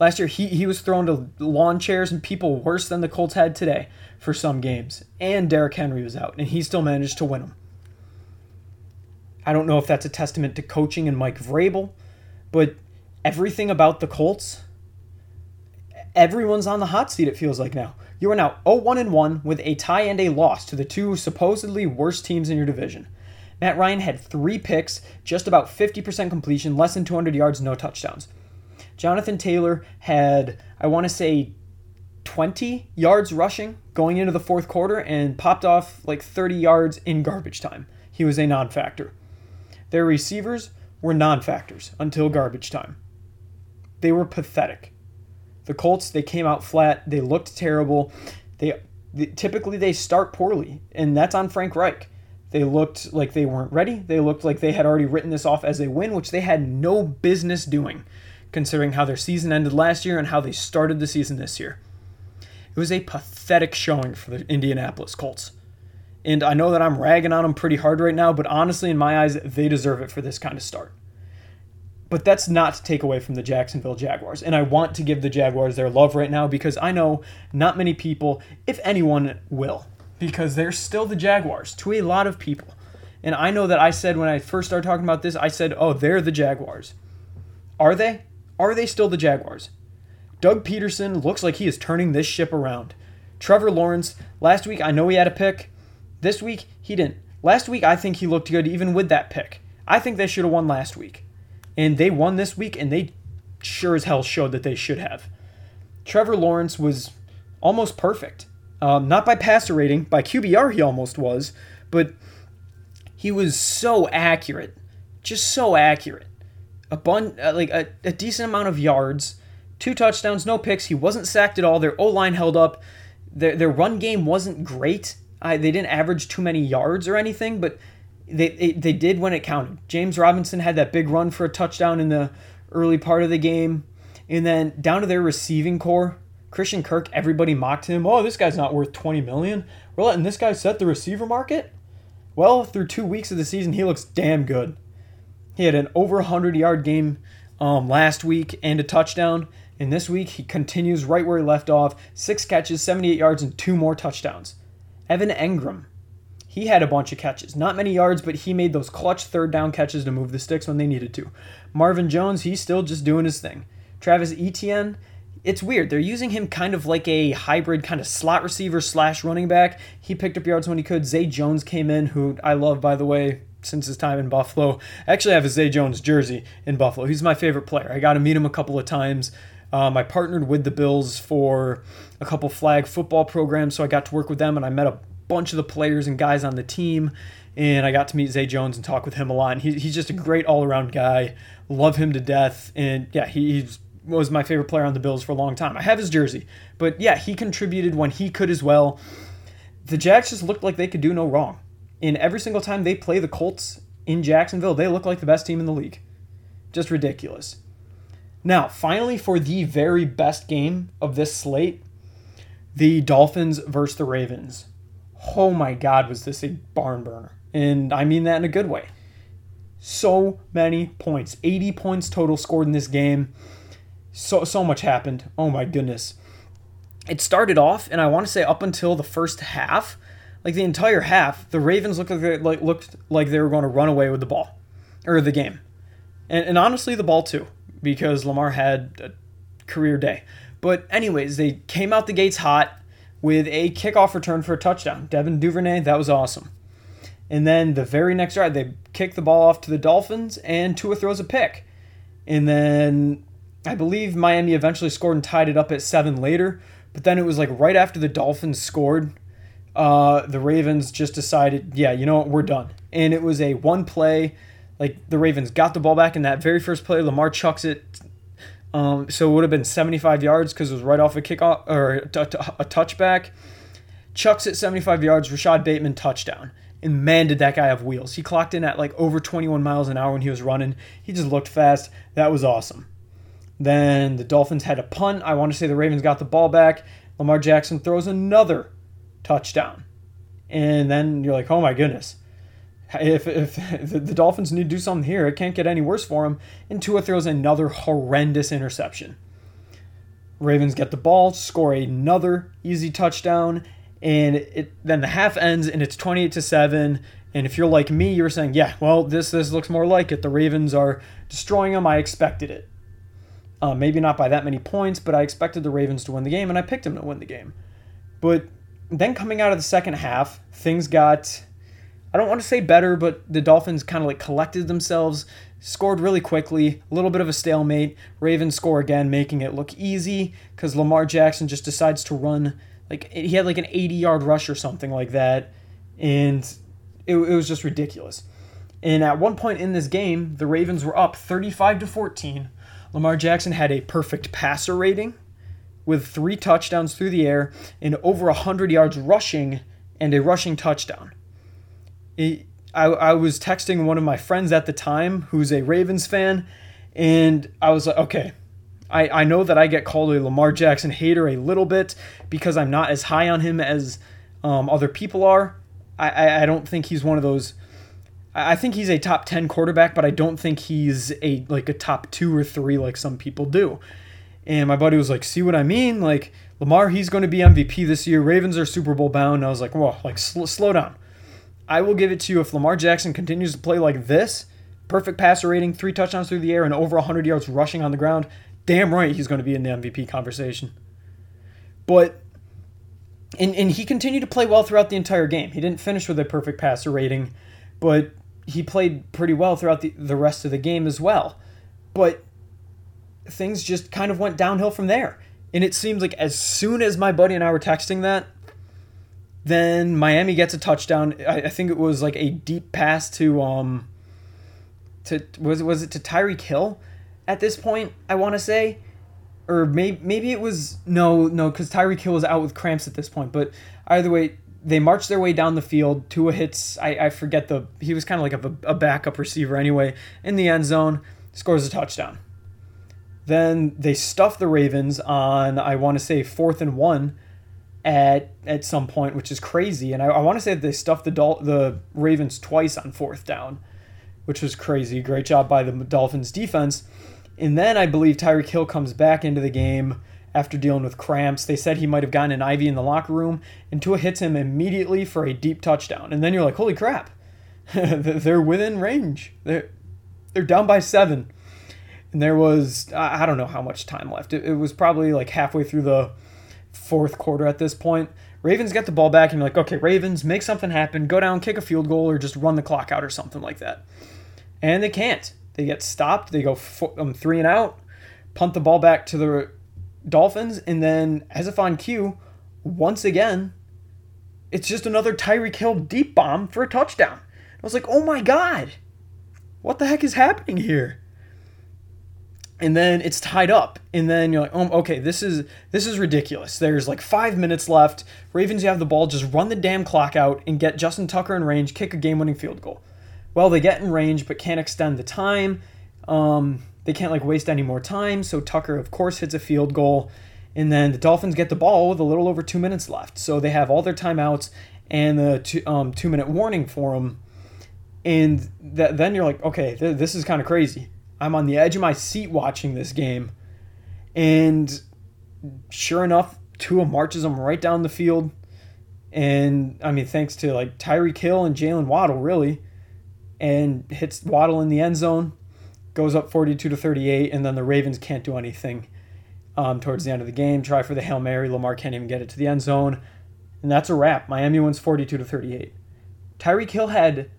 Last year, he, he was thrown to lawn chairs and people worse than the Colts had today for some games. And Derrick Henry was out, and he still managed to win them. I don't know if that's a testament to coaching and Mike Vrabel, but everything about the Colts, everyone's on the hot seat, it feels like now. You are now 0 1 1 with a tie and a loss to the two supposedly worst teams in your division. Matt Ryan had three picks, just about 50% completion, less than 200 yards, no touchdowns. Jonathan Taylor had, I want to say, 20 yards rushing going into the fourth quarter and popped off like 30 yards in garbage time. He was a non factor. Their receivers were non factors until garbage time. They were pathetic. The Colts, they came out flat. They looked terrible. They, they typically they start poorly, and that's on Frank Reich. They looked like they weren't ready. They looked like they had already written this off as a win, which they had no business doing, considering how their season ended last year and how they started the season this year. It was a pathetic showing for the Indianapolis Colts. And I know that I'm ragging on them pretty hard right now, but honestly, in my eyes, they deserve it for this kind of start. But that's not to take away from the Jacksonville Jaguars. And I want to give the Jaguars their love right now because I know not many people, if anyone, will because they're still the Jaguars to a lot of people. And I know that I said when I first started talking about this, I said, oh, they're the Jaguars. Are they? Are they still the Jaguars? Doug Pederson looks like he is turning this ship around. Trevor Lawrence, last week I know he had a pick. This week he didn't. Last week I think he looked good even with that pick. I think they should have won last week. And they won this week and they sure as hell showed that they should have. Trevor Lawrence was almost perfect. Um, not by passer rating, by QBR he almost was, but he was so accurate, just so accurate. A bun, uh, like a, a decent amount of yards, two touchdowns, no picks. He wasn't sacked at all. Their O line held up. Their their run game wasn't great. I, they didn't average too many yards or anything, but they, they they did when it counted. James Robinson had that big run for a touchdown in the early part of the game, and then down to their receiving core. Christian Kirk, everybody mocked him. Oh, this guy's not worth 20 million. We're letting this guy set the receiver market? Well, through two weeks of the season, he looks damn good. He had an over 100 yard game um, last week and a touchdown. And this week, he continues right where he left off six catches, 78 yards, and two more touchdowns. Evan Engram, he had a bunch of catches. Not many yards, but he made those clutch third down catches to move the sticks when they needed to. Marvin Jones, he's still just doing his thing. Travis Etienne, it's weird. They're using him kind of like a hybrid kind of slot receiver slash running back. He picked up yards when he could. Zay Jones came in, who I love, by the way, since his time in Buffalo. actually, I have a Zay Jones jersey in Buffalo. He's my favorite player. I got to meet him a couple of times. Um, I partnered with the Bills for a couple flag football programs, so I got to work with them, and I met a bunch of the players and guys on the team. And I got to meet Zay Jones and talk with him a lot. And he, he's just a great all around guy. Love him to death. And yeah, he, was my favorite player on the Bills for a long time. I have his jersey, but yeah, he contributed when he could as well. The Jags just looked like they could do no wrong. And every single time they play the Colts in Jacksonville, they look like the best team in the league. Just ridiculous. Now, finally, for the very best game of this slate, the Dolphins versus the Ravens. Oh my God, was this a barn burner? And I mean that in a good way. So many points. 80 points total scored in this game so so much happened. Oh my goodness. It started off, and I want to say up until the first half, like the entire half, the Ravens looked like they, like looked like they were going to run away with the ball or the game, and, and honestly the ball too, because Lamar had a career day. But anyways, they came out the gates hot with a kickoff return for a touchdown. Devin Duvernay, that was awesome. And then the very next drive, they kick the ball off to the Dolphins, and Tua throws a pick. And then I believe Miami eventually scored and tied it up at seven later, but then it was like right after the Dolphins scored, uh, the Ravens just decided, yeah, you know what, we're done. And it was a one play, like the Ravens got the ball back in that very first play. Lamar chucks it. Um, so it would have been 75 yards because it was right off a kickoff or a, a touchback. Chucks it 75 yards. Rashod Bateman touchdown. And man, did that guy have wheels. He clocked in at like over 21 miles an hour when he was running. He just looked fast. That was awesome. Then the Dolphins had a punt. I want to say the Ravens got the ball back. Lamar Jackson throws another touchdown. And then you're like, oh my goodness. If, if the Dolphins need to do something here, it can't get any worse for them. And Tua throws another horrendous interception. Ravens get the ball, score another easy touchdown, and it then the half ends and it's 28 to 7 And if you're like me, you're saying, yeah, well, this this looks more like it. The Ravens are destroying them. I expected it. Uh, maybe not by that many points, but I expected the Ravens to win the game, and I picked them to win the game. But then coming out of the second half, things got, I don't want to say better, but the Dolphins kind of like collected themselves, scored really quickly, a little bit of a stalemate. Ravens score again, making it look easy because Lamar Jackson just decides to run. Like he had like an 80 yard rush or something like that. And it, it was just ridiculous. And at one point in this game, the Ravens were up 35 to 14. Lamar Jackson had a perfect passer rating with three touchdowns through the air and over 100 yards rushing and a rushing touchdown. It, I, I was texting one of my friends at the time who's a Ravens fan, and I was like, okay, I, I know that I get called a Lamar Jackson hater a little bit because I'm not as high on him as um, other people are. I, I don't think he's one of those. I think he's a top ten quarterback, but I don't think he's a like a top two or three like some people do. And my buddy was like, "See what I mean? Like Lamar, he's going to be MVP this year. Ravens are Super Bowl bound." And I was like, "Whoa, like sl- slow down." I will give it to you if Lamar Jackson continues to play like this, perfect passer rating, three touchdowns through the air, and over 100 yards rushing on the ground. Damn right, he's going to be in the MVP conversation. But and and he continued to play well throughout the entire game. He didn't finish with a perfect passer rating, but he played pretty well throughout the, the rest of the game as well. But things just kind of went downhill from there. And it seems like as soon as my buddy and I were texting that, then Miami gets a touchdown. I, I think it was like a deep pass to um to was was it to Tyreek Hill at this point, I want to say or maybe maybe it was no no because Tyreek Hill was out with cramps at this point. But either way, they marched their way down the field. Tua hits I, I forget the he was kind of like a, a backup receiver anyway in the end zone, scores a touchdown. Then they stuff the Ravens on I want to say fourth and one at at some point, which is crazy. And I, I want to say that they stuffed the Dol- the Ravens twice on fourth down, which was crazy. Great job by the Dolphins defense. And then I believe Tyreek Hill comes back into the game after dealing with cramps. They said he might have gotten an IV in the locker room, and Tua hits him immediately for a deep touchdown. And then you're like, holy crap, they're within range. They're, they're down by seven. And there was, I don't know how much time left. It, it was probably like halfway through the fourth quarter at this point. Ravens get the ball back, and you're like, okay, Ravens, make something happen. Go down, kick a field goal, or just run the clock out or something like that. And they can't. They get stopped. They go four, um, three and out, punt the ball back to the Dolphins, and then as if on cue, once again, it's just another Tyreek Hill deep bomb for a touchdown. I was like, oh my god, what the heck is happening here? And then it's tied up, and then you're like, oh, okay, this is this is ridiculous. There's like five minutes left. Ravens, you have the ball, just run the damn clock out and get Justin Tucker in range, kick a game-winning field goal well, they get in range but can't extend the time. Um, they can't like waste any more time. So Tucker, of course, hits a field goal, and then the Dolphins get the ball with a little over two minutes left. So they have all their timeouts and the two, um, two minute warning for them. And th- then you're like, okay, th- this is kind of crazy. I'm on the edge of my seat watching this game, and sure enough, Tua marches them right down the field. And I mean, thanks to like Tyreek Hill and Jaylen Waddle, really and hits Waddle in the end zone, goes up 42 to 38, and then the Ravens can't do anything um, towards the end of the game. Try for the Hail Mary. Lamar can't even get it to the end zone. And that's a wrap. Miami wins 42 to 38. Tyreek Hill had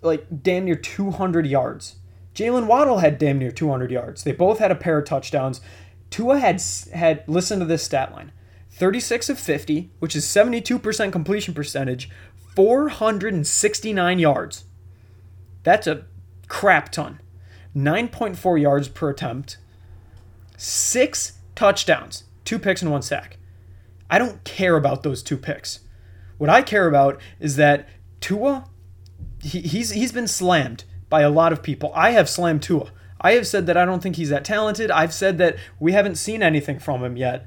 like damn near 200 yards. Jaylen Waddle had damn near 200 yards. They both had a pair of touchdowns. Tua had had listen to this stat line. 36 of 50, which is 72% completion percentage, 469 yards. That's a crap ton. 9.4 yards per attempt, six touchdowns, two picks and one sack. I don't care about those two picks. What I care about is that Tua, he, he's he's been slammed by a lot of people. I have slammed Tua. I have said that I don't think he's that talented. I've said that we haven't seen anything from him yet.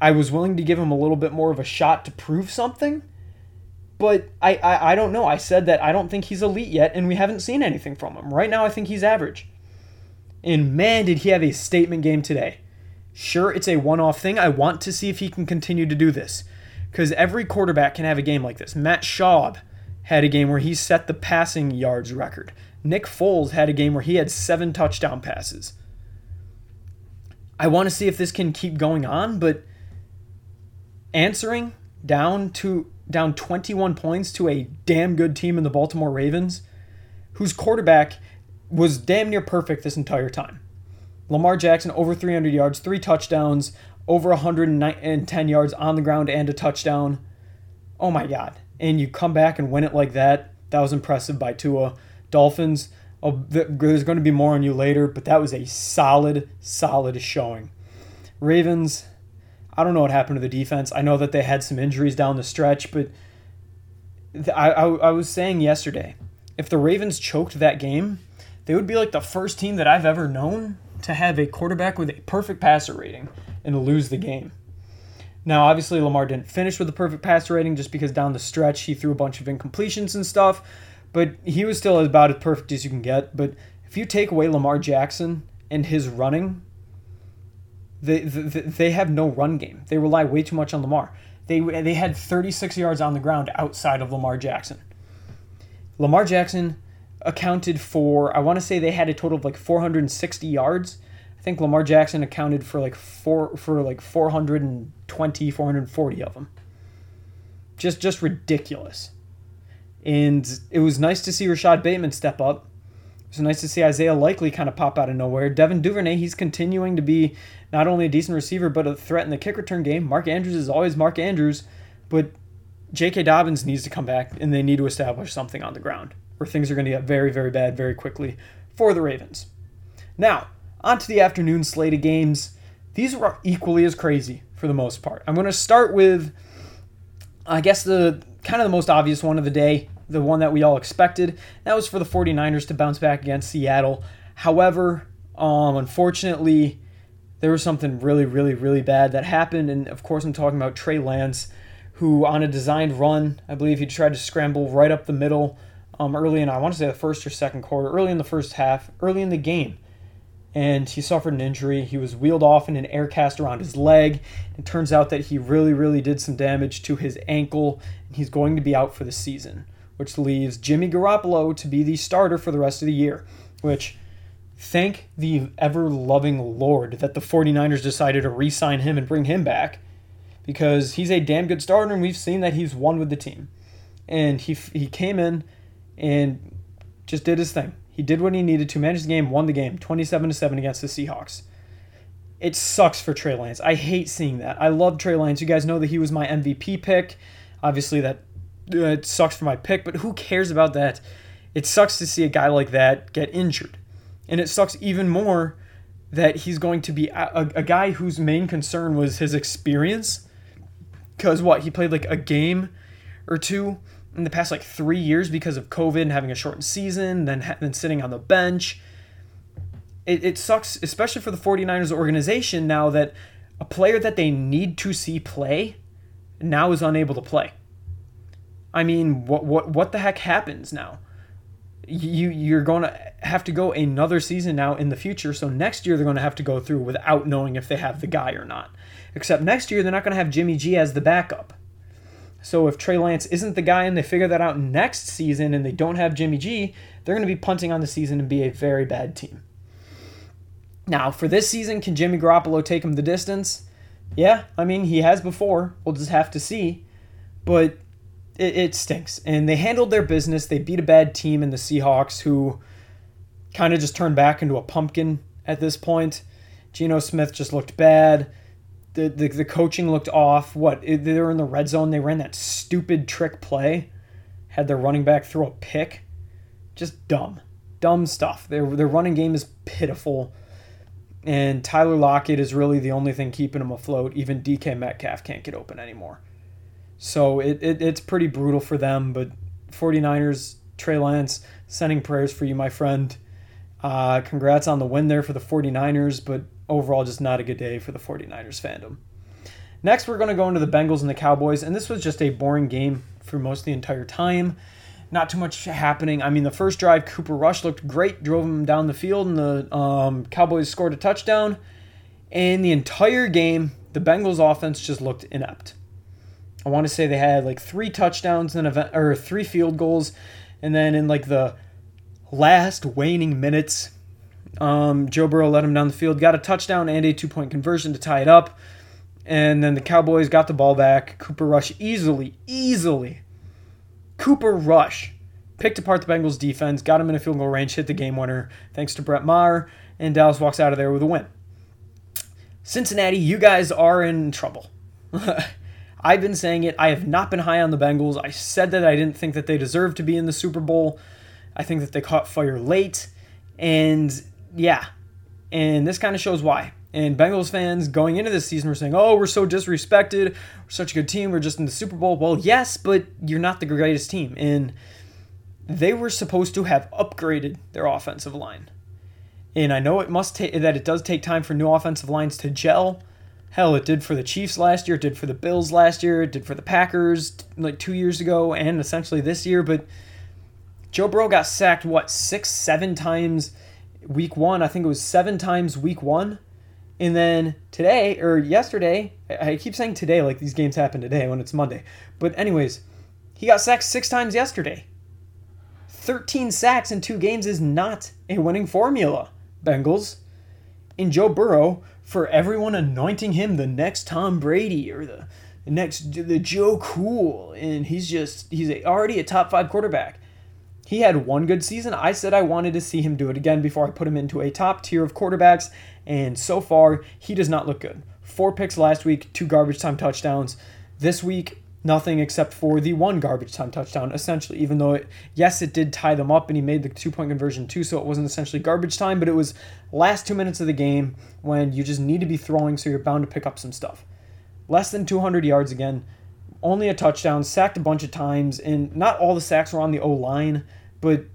I was willing to give him a little bit more of a shot to prove something. But I, I, I don't know. I said that I don't think he's elite yet, and we haven't seen anything from him. Right now, I think he's average. And man, did he have a statement game today. Sure, it's a one off thing. I want to see if he can continue to do this. Because every quarterback can have a game like this. Matt Schaub had a game where he set the passing yards record. Nick Foles had a game where he had seven touchdown passes. I want to see if this can keep going on, but answering down to down 21 points to a damn good team in the Baltimore Ravens, whose quarterback was damn near perfect this entire time. Lamar Jackson over 300 yards, three touchdowns, over 110 yards on the ground and a touchdown. Oh my God. And you come back and win it like that. That was impressive by Tua. Dolphins, oh, there's going to be more on you later, but that was a solid, solid showing. Ravens, I don't know what happened to the defense. I know that they had some injuries down the stretch, but I, I, I was saying yesterday, if the Ravens choked that game, they would be like the first team that I've ever known to have a quarterback with a perfect passer rating and lose the game. Now, obviously, Lamar didn't finish with a perfect passer rating just because down the stretch he threw a bunch of incompletions and stuff, but he was still about as perfect as you can get. But if you take away Lamar Jackson and his running, they, they, they have no run game. They rely way too much on Lamar. They, they had 36 yards on the ground outside of Lamar Jackson. Lamar Jackson accounted for, I want to say they had a total of like 460 yards. I think Lamar Jackson accounted for like four for like 420, 440 of them. Just just ridiculous. And it was nice to see Rashod Bateman step up. It was nice to see Isaiah Likely kind of pop out of nowhere. Devin Duvernay, he's continuing to be not only a decent receiver, but a threat in the kick return game. Mark Andrews is always Mark Andrews, but J.K. Dobbins needs to come back and they need to establish something on the ground where things are going to get very, very bad very quickly for the Ravens. Now, on to the afternoon slate of games. These were equally as crazy for the most part. I'm going to start with, I guess, the kind of the most obvious one of the day, the one that we all expected. That was for the 49ers to bounce back against Seattle. However, um, unfortunately, there was something really, really, really bad that happened. And of course, I'm talking about Trey Lance, who on a designed run, I believe he tried to scramble right up the middle um, early in, I want to say the first or second quarter, early in the first half, early in the game. And he suffered an injury. He was wheeled off in an air cast around his leg. It turns out that he really, really did some damage to his ankle, and he's going to be out for the season, which leaves Jimmy Garoppolo to be the starter for the rest of the year. Which, thank the ever loving Lord that the 49ers decided to re sign him and bring him back because he's a damn good starter, and we've seen that he's won with the team. And he, he came in and just did his thing. He did what he needed to manage the game, won the game, 27 to 7 against the Seahawks. It sucks for Trey Lance. I hate seeing that. I love Trey Lance. You guys know that he was my MVP pick. Obviously, that Uh, it sucks for my pick, but who cares about that? It sucks to see a guy like that get injured. And it sucks even more that he's going to be a, a, a guy whose main concern was his experience. Because what? He played like a game or two in the past like three years because of COVID and having a shortened season, then then sitting on the bench. It, it sucks, especially for the 49ers organization now that a player that they need to see play now is unable to play. I mean, what what what the heck happens now? You you're going to have to go another season now in the future. So next year they're going to have to go through without knowing if they have the guy or not. Except next year they're not going to have Jimmy G as the backup. So if Trey Lance isn't the guy and they figure that out next season and they don't have Jimmy G, they're going to be punting on the season and be a very bad team. Now, for this season, can Jimmy Garoppolo take him the distance? Yeah, I mean, he has before. We'll just have to see. But it, it stinks. And they handled their business. They beat a bad team in the Seahawks, who kind of just turned back into a pumpkin at this point. Geno Smith just looked bad the, the, the coaching looked off. What they were in the red zone. They ran that stupid trick play, had their running back throw a pick. Just dumb, dumb stuff. Their their running game is pitiful, and Tyler Lockett is really the only thing keeping them afloat. Even DK Metcalf can't get open anymore. So it, it it's pretty brutal for them. But 49ers, Trey Lance, sending prayers for you, my friend. Uh, congrats on the win there for the 49ers, but overall just not a good day for the 49ers fandom. Next, we're going to go into the Bengals and the Cowboys, and this was just a boring game for most of the entire time. Not too much happening. I mean, the first drive, Cooper Rush looked great, drove him down the field, and the um, Cowboys scored a touchdown. And the entire game, the Bengals offense just looked inept. I want to say they had like three touchdowns and or three field goals, and then in like the last waning minutes, um, Joe Burrow let him down the field, got a touchdown and a two point conversion to tie it up, and then the Cowboys got the ball back. Cooper Rush easily, easily, Cooper Rush picked apart the Bengals defense, got him in a field goal range, hit the game winner thanks to Brett Maher, and Dallas walks out of there with a win. Cincinnati, you guys are in trouble. I've been saying it. I have not been high on the Bengals. I said that I didn't think that they deserved to be in the Super Bowl. I think that they caught fire late. And yeah, and this kind of shows why. And Bengals fans going into this season were saying, oh, we're so disrespected. We're such a good team. We're just in the Super Bowl. Well, yes, but you're not the greatest team. And they were supposed to have upgraded their offensive line. And I know it must take that it does take time for new offensive lines to gel. Hell, it did for the Chiefs last year, it did for the Bills last year, it did for the Packers like two years ago, and essentially this year. But Joe Burrow got sacked what six, seven times week one. I think it was seven times week one. And then today or yesterday, I keep saying today like these games happen today when it's Monday. But anyways, he got sacked six times yesterday. 13 sacks in two games is not a winning formula, Bengals. And Joe Burrow, for everyone anointing him the next Tom Brady or the, next the Joe Cool, and he's just he's already a top five quarterback. He had one good season. I said I wanted to see him do it again before I put him into a top tier of quarterbacks, and so far he does not look good. Four picks last week, two garbage time touchdowns. This week, nothing except for the one garbage time touchdown, essentially. Even though, it, yes, it did tie them up and he made the two point conversion too, so it wasn't essentially garbage time, but it was last two minutes of the game when you just need to be throwing, so you're bound to pick up some stuff. Less than 200 yards again, only a touchdown, sacked a bunch of times, and not all the sacks were on the O line, but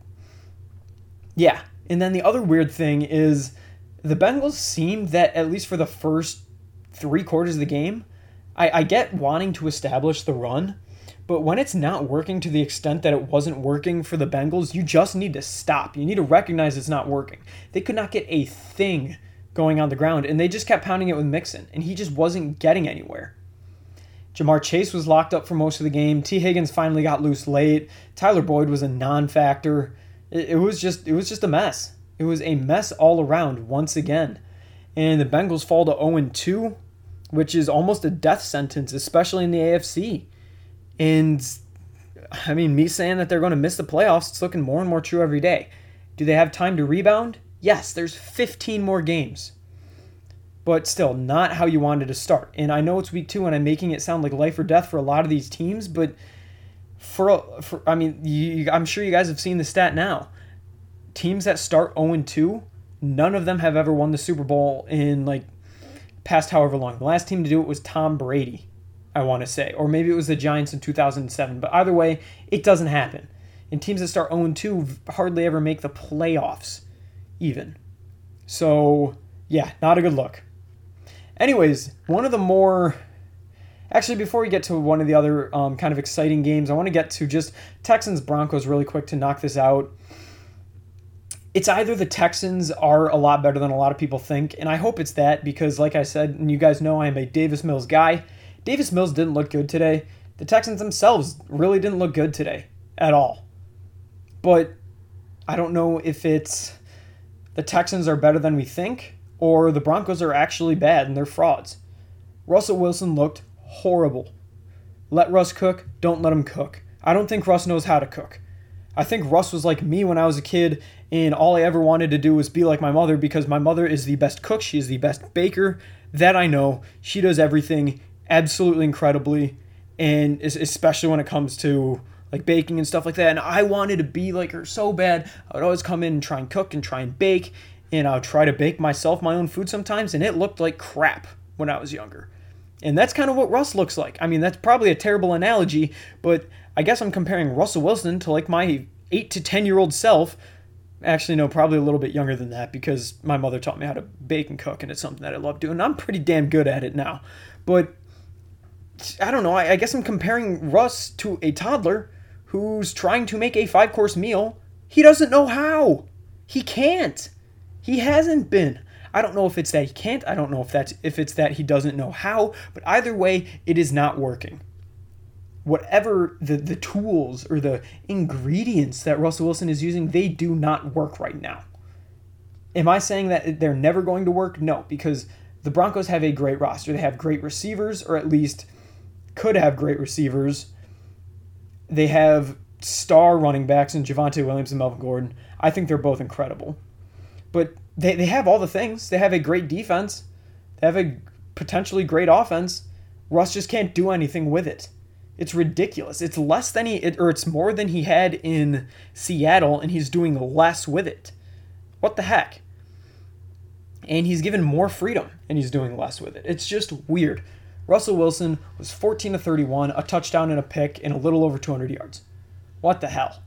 yeah. And then the other weird thing is the Bengals seemed that, at least for the first three quarters of the game, I, I get wanting to establish the run, but when it's not working to the extent that it wasn't working for the Bengals, you just need to stop. You need to recognize it's not working. They could not get a thing going on the ground, and they just kept pounding it with Mixon, and he just wasn't getting anywhere. Ja'Marr Chase was locked up for most of the game. Tee Higgins finally got loose late. Tyler Boyd was a non-factor. It, it was just it was just a mess. It was a mess all around once again. And the Bengals fall to 0 2 which is almost a death sentence, especially in the AFC. And I mean, me saying that they're going to miss the playoffs, it's looking more and more true every day. Do they have time to rebound? Yes, there's 15 more games. But still, not how you wanted to start. And I know it's week two and I'm making it sound like life or death for a lot of these teams, but for, for I mean, you, I'm sure you guys have seen the stat now. Teams that start 0 2, none of them have ever won the Super Bowl in like past however long. The last team to do it was Tom Brady, I want to say. Or maybe it was the Giants in 2007. But either way, it doesn't happen. And teams that start 0 2 hardly ever make the playoffs, even. So, yeah, not a good look. Anyways, one of the more. Actually, before we get to one of the other um, kind of exciting games, I want to get to just Texans Broncos really quick to knock this out it's either the Texans are a lot better than a lot of people think, and I hope it's that because, like I said, and you guys know I am a Davis Mills guy. Davis Mills didn't look good today. The Texans themselves really didn't look good today at all. But I don't know if it's the Texans are better than we think or the Broncos are actually bad and they're frauds. Russell Wilson looked horrible. Let Russ cook, don't let him cook. I don't think Russ knows how to cook. I think Russ was like me when I was a kid, and all I ever wanted to do was be like my mother because my mother is the best cook. She is the best baker that I know. She does everything absolutely incredibly, and especially when it comes to like baking and stuff like that. And I wanted to be like her so bad. I would always come in and try and cook and try and bake, and I would try to bake myself my own food sometimes, and it looked like crap when I was younger. And that's kind of what Russ looks like. I mean, that's probably a terrible analogy, but I guess I'm comparing Russell Wilson to like my 8 to 10 year old self. Actually, no, probably a little bit younger than that because my mother taught me how to bake and cook, and it's something that I love doing. I'm pretty damn good at it now. But I don't know, I, I guess I'm comparing Russ to a toddler who's trying to make a five course meal. He doesn't know how. He can't. He hasn't been. I don't know if it's that he can't. I don't know if that's if it's that he doesn't know how. But either way, it is not working. Whatever the, the tools or the ingredients that Russell Wilson is using, they do not work right now. Am I saying that they're never going to work? No, because the Broncos have a great roster. They have great receivers, or at least could have great receivers. They have star running backs in Javonte Williams and Melvin Gordon. I think they're both incredible. But they, they have all the things. They have a great defense. They have a potentially great offense. Russ just can't do anything with it. It's ridiculous. It's less than he, or it's more than he had in Seattle, and he's doing less with it. What the heck? And he's given more freedom, and he's doing less with it. It's just weird. Russell Wilson was 14 to 31, a touchdown and a pick, and a little over 200 yards. What the hell?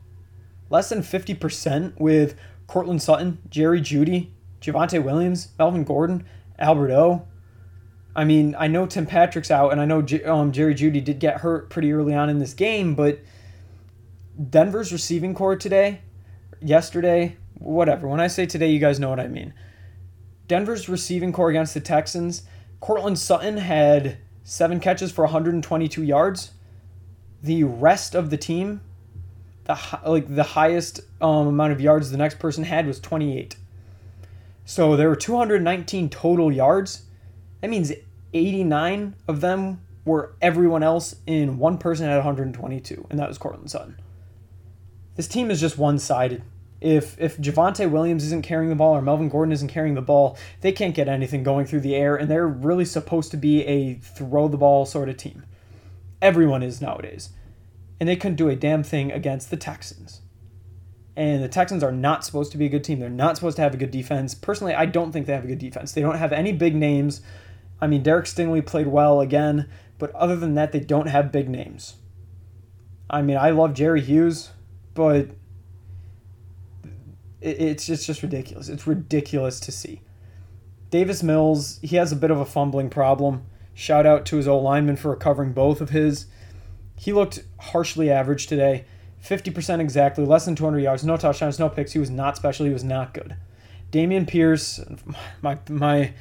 Less than 50% with Courtland Sutton, Jerry Jeudy, Javonte Williams, Melvin Gordon, Albert O. I mean, I know Tim Patrick's out, and I know um, Jerry Jeudy did get hurt pretty early on in this game, but Denver's receiving core today, yesterday, whatever. When I say today, you guys know what I mean. Denver's receiving core against the Texans, Courtland Sutton had seven catches for 122 yards. The rest of the team, the like the highest um, amount of yards the next person had was 28. So there were 219 total yards. That means 89 of them were everyone else, and one person had 122, and that was Courtland Sutton. This team is just one sided. If if Javonte Williams isn't carrying the ball or Melvin Gordon isn't carrying the ball, they can't get anything going through the air, and they're really supposed to be a throw the ball sort of team. Everyone is nowadays. And they couldn't do a damn thing against the Texans. And the Texans are not supposed to be a good team. They're not supposed to have a good defense. Personally, I don't think they have a good defense. They don't have any big names. I mean, Derek Stingley played well again, but other than that, they don't have big names. I mean, I love Jerry Hughes, but it's just, just ridiculous. It's ridiculous to see. Davis Mills, he has a bit of a fumbling problem. Shout out to his old lineman for recovering both of his. He looked harshly average today. 50% exactly, less than 200 yards, no touchdowns, no picks. He was not special. He was not good. Dameon Pierce, my my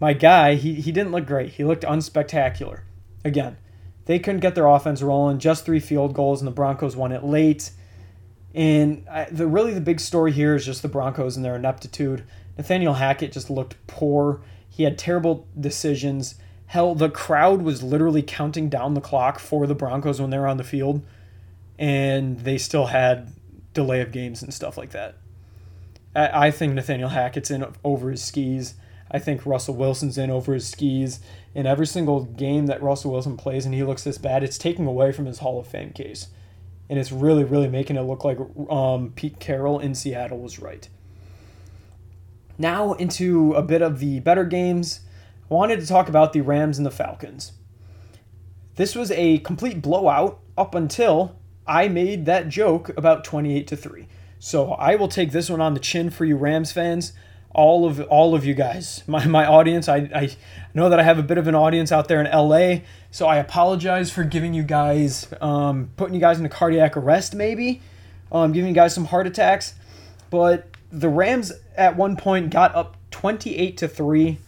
my guy, he, he didn't look great. He looked unspectacular. Again, they couldn't get their offense rolling. Just three field goals, and the Broncos won it late. And I, the really the big story here is just the Broncos and their ineptitude. Nathaniel Hackett just looked poor. He had terrible decisions. Hell, the crowd was literally counting down the clock for the Broncos when they were on the field and they still had delay of games and stuff like that. I, I think Nathaniel Hackett's in over his skis. I think Russell Wilson's in over his skis. In every single game that Russell Wilson plays and he looks this bad, it's taking away from his Hall of Fame case. And it's really, really making it look like um, Pete Carroll in Seattle was right. Now, into a bit of the better games. I wanted to talk about the Rams and the Falcons. This was a complete blowout up until I made that joke about 28 to 3. So I will take this one on the chin for you Rams fans. All of all of you guys, my, my audience. I, I know that I have a bit of an audience out there in LA, so I apologize for giving you guys, um, putting you guys into cardiac arrest, maybe, um, giving you guys some heart attacks. But the Rams at one point got up 28 to 3,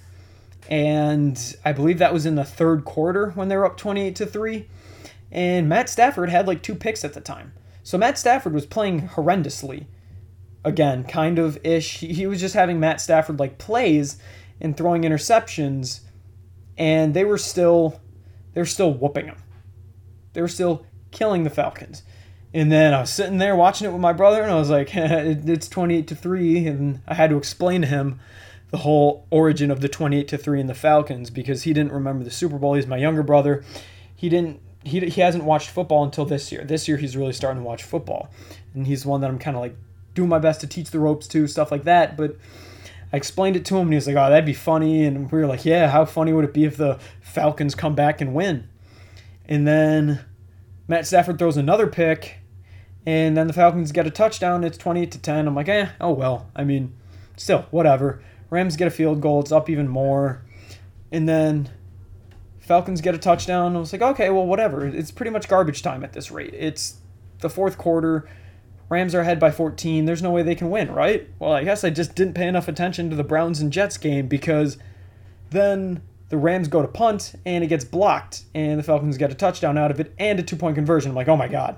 and I believe that was in the third quarter when they were up 28 to 3 and Matt Stafford had like two picks at the time. So Matt Stafford was playing horrendously. Again, kind of ish. He was just having Matt Stafford like plays and throwing interceptions, and they were still they were still whooping him. They were still killing the Falcons. And then I was sitting there watching it with my brother, and I was like, "It's twenty-eight to three," and I had to explain to him the whole origin of the twenty-eight to three in the Falcons because he didn't remember the Super Bowl. He's my younger brother. He didn't he, he hasn't watched football until this year. This year he's really starting to watch football, and he's one that I'm kind of like doing my best to teach the ropes to stuff like that. But I explained it to him, and he was like, "Oh, that'd be funny." And we were like, "Yeah, how funny would it be if the Falcons come back and win?" And then Matt Stafford throws another pick, and then the Falcons get a touchdown. It's 28 to 10. I'm like, eh, oh well. I mean, still whatever. Rams get a field goal. It's up even more, and then Falcons get a touchdown. I was like, okay, well, whatever. It's pretty much garbage time at this rate. It's the fourth quarter. Rams are ahead by 14. There's no way they can win, right? Well, I guess I just didn't pay enough attention to the Browns and Jets game because then the Rams go to punt and it gets blocked, and the Falcons get a touchdown out of it and a two point conversion. I'm like, oh my God.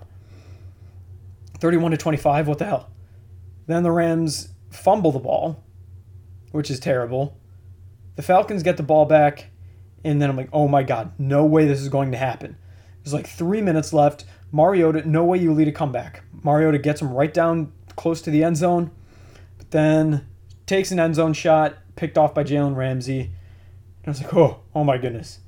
31 to 25, what the hell? Then the Rams fumble the ball, which is terrible. The Falcons get the ball back, and then I'm like, oh my God, no way this is going to happen. There's like three minutes left. Mariota, no way you lead a comeback. Mariota gets him right down close to the end zone, but then takes an end zone shot, picked off by Jalen Ramsey. And I was like, oh, oh my goodness.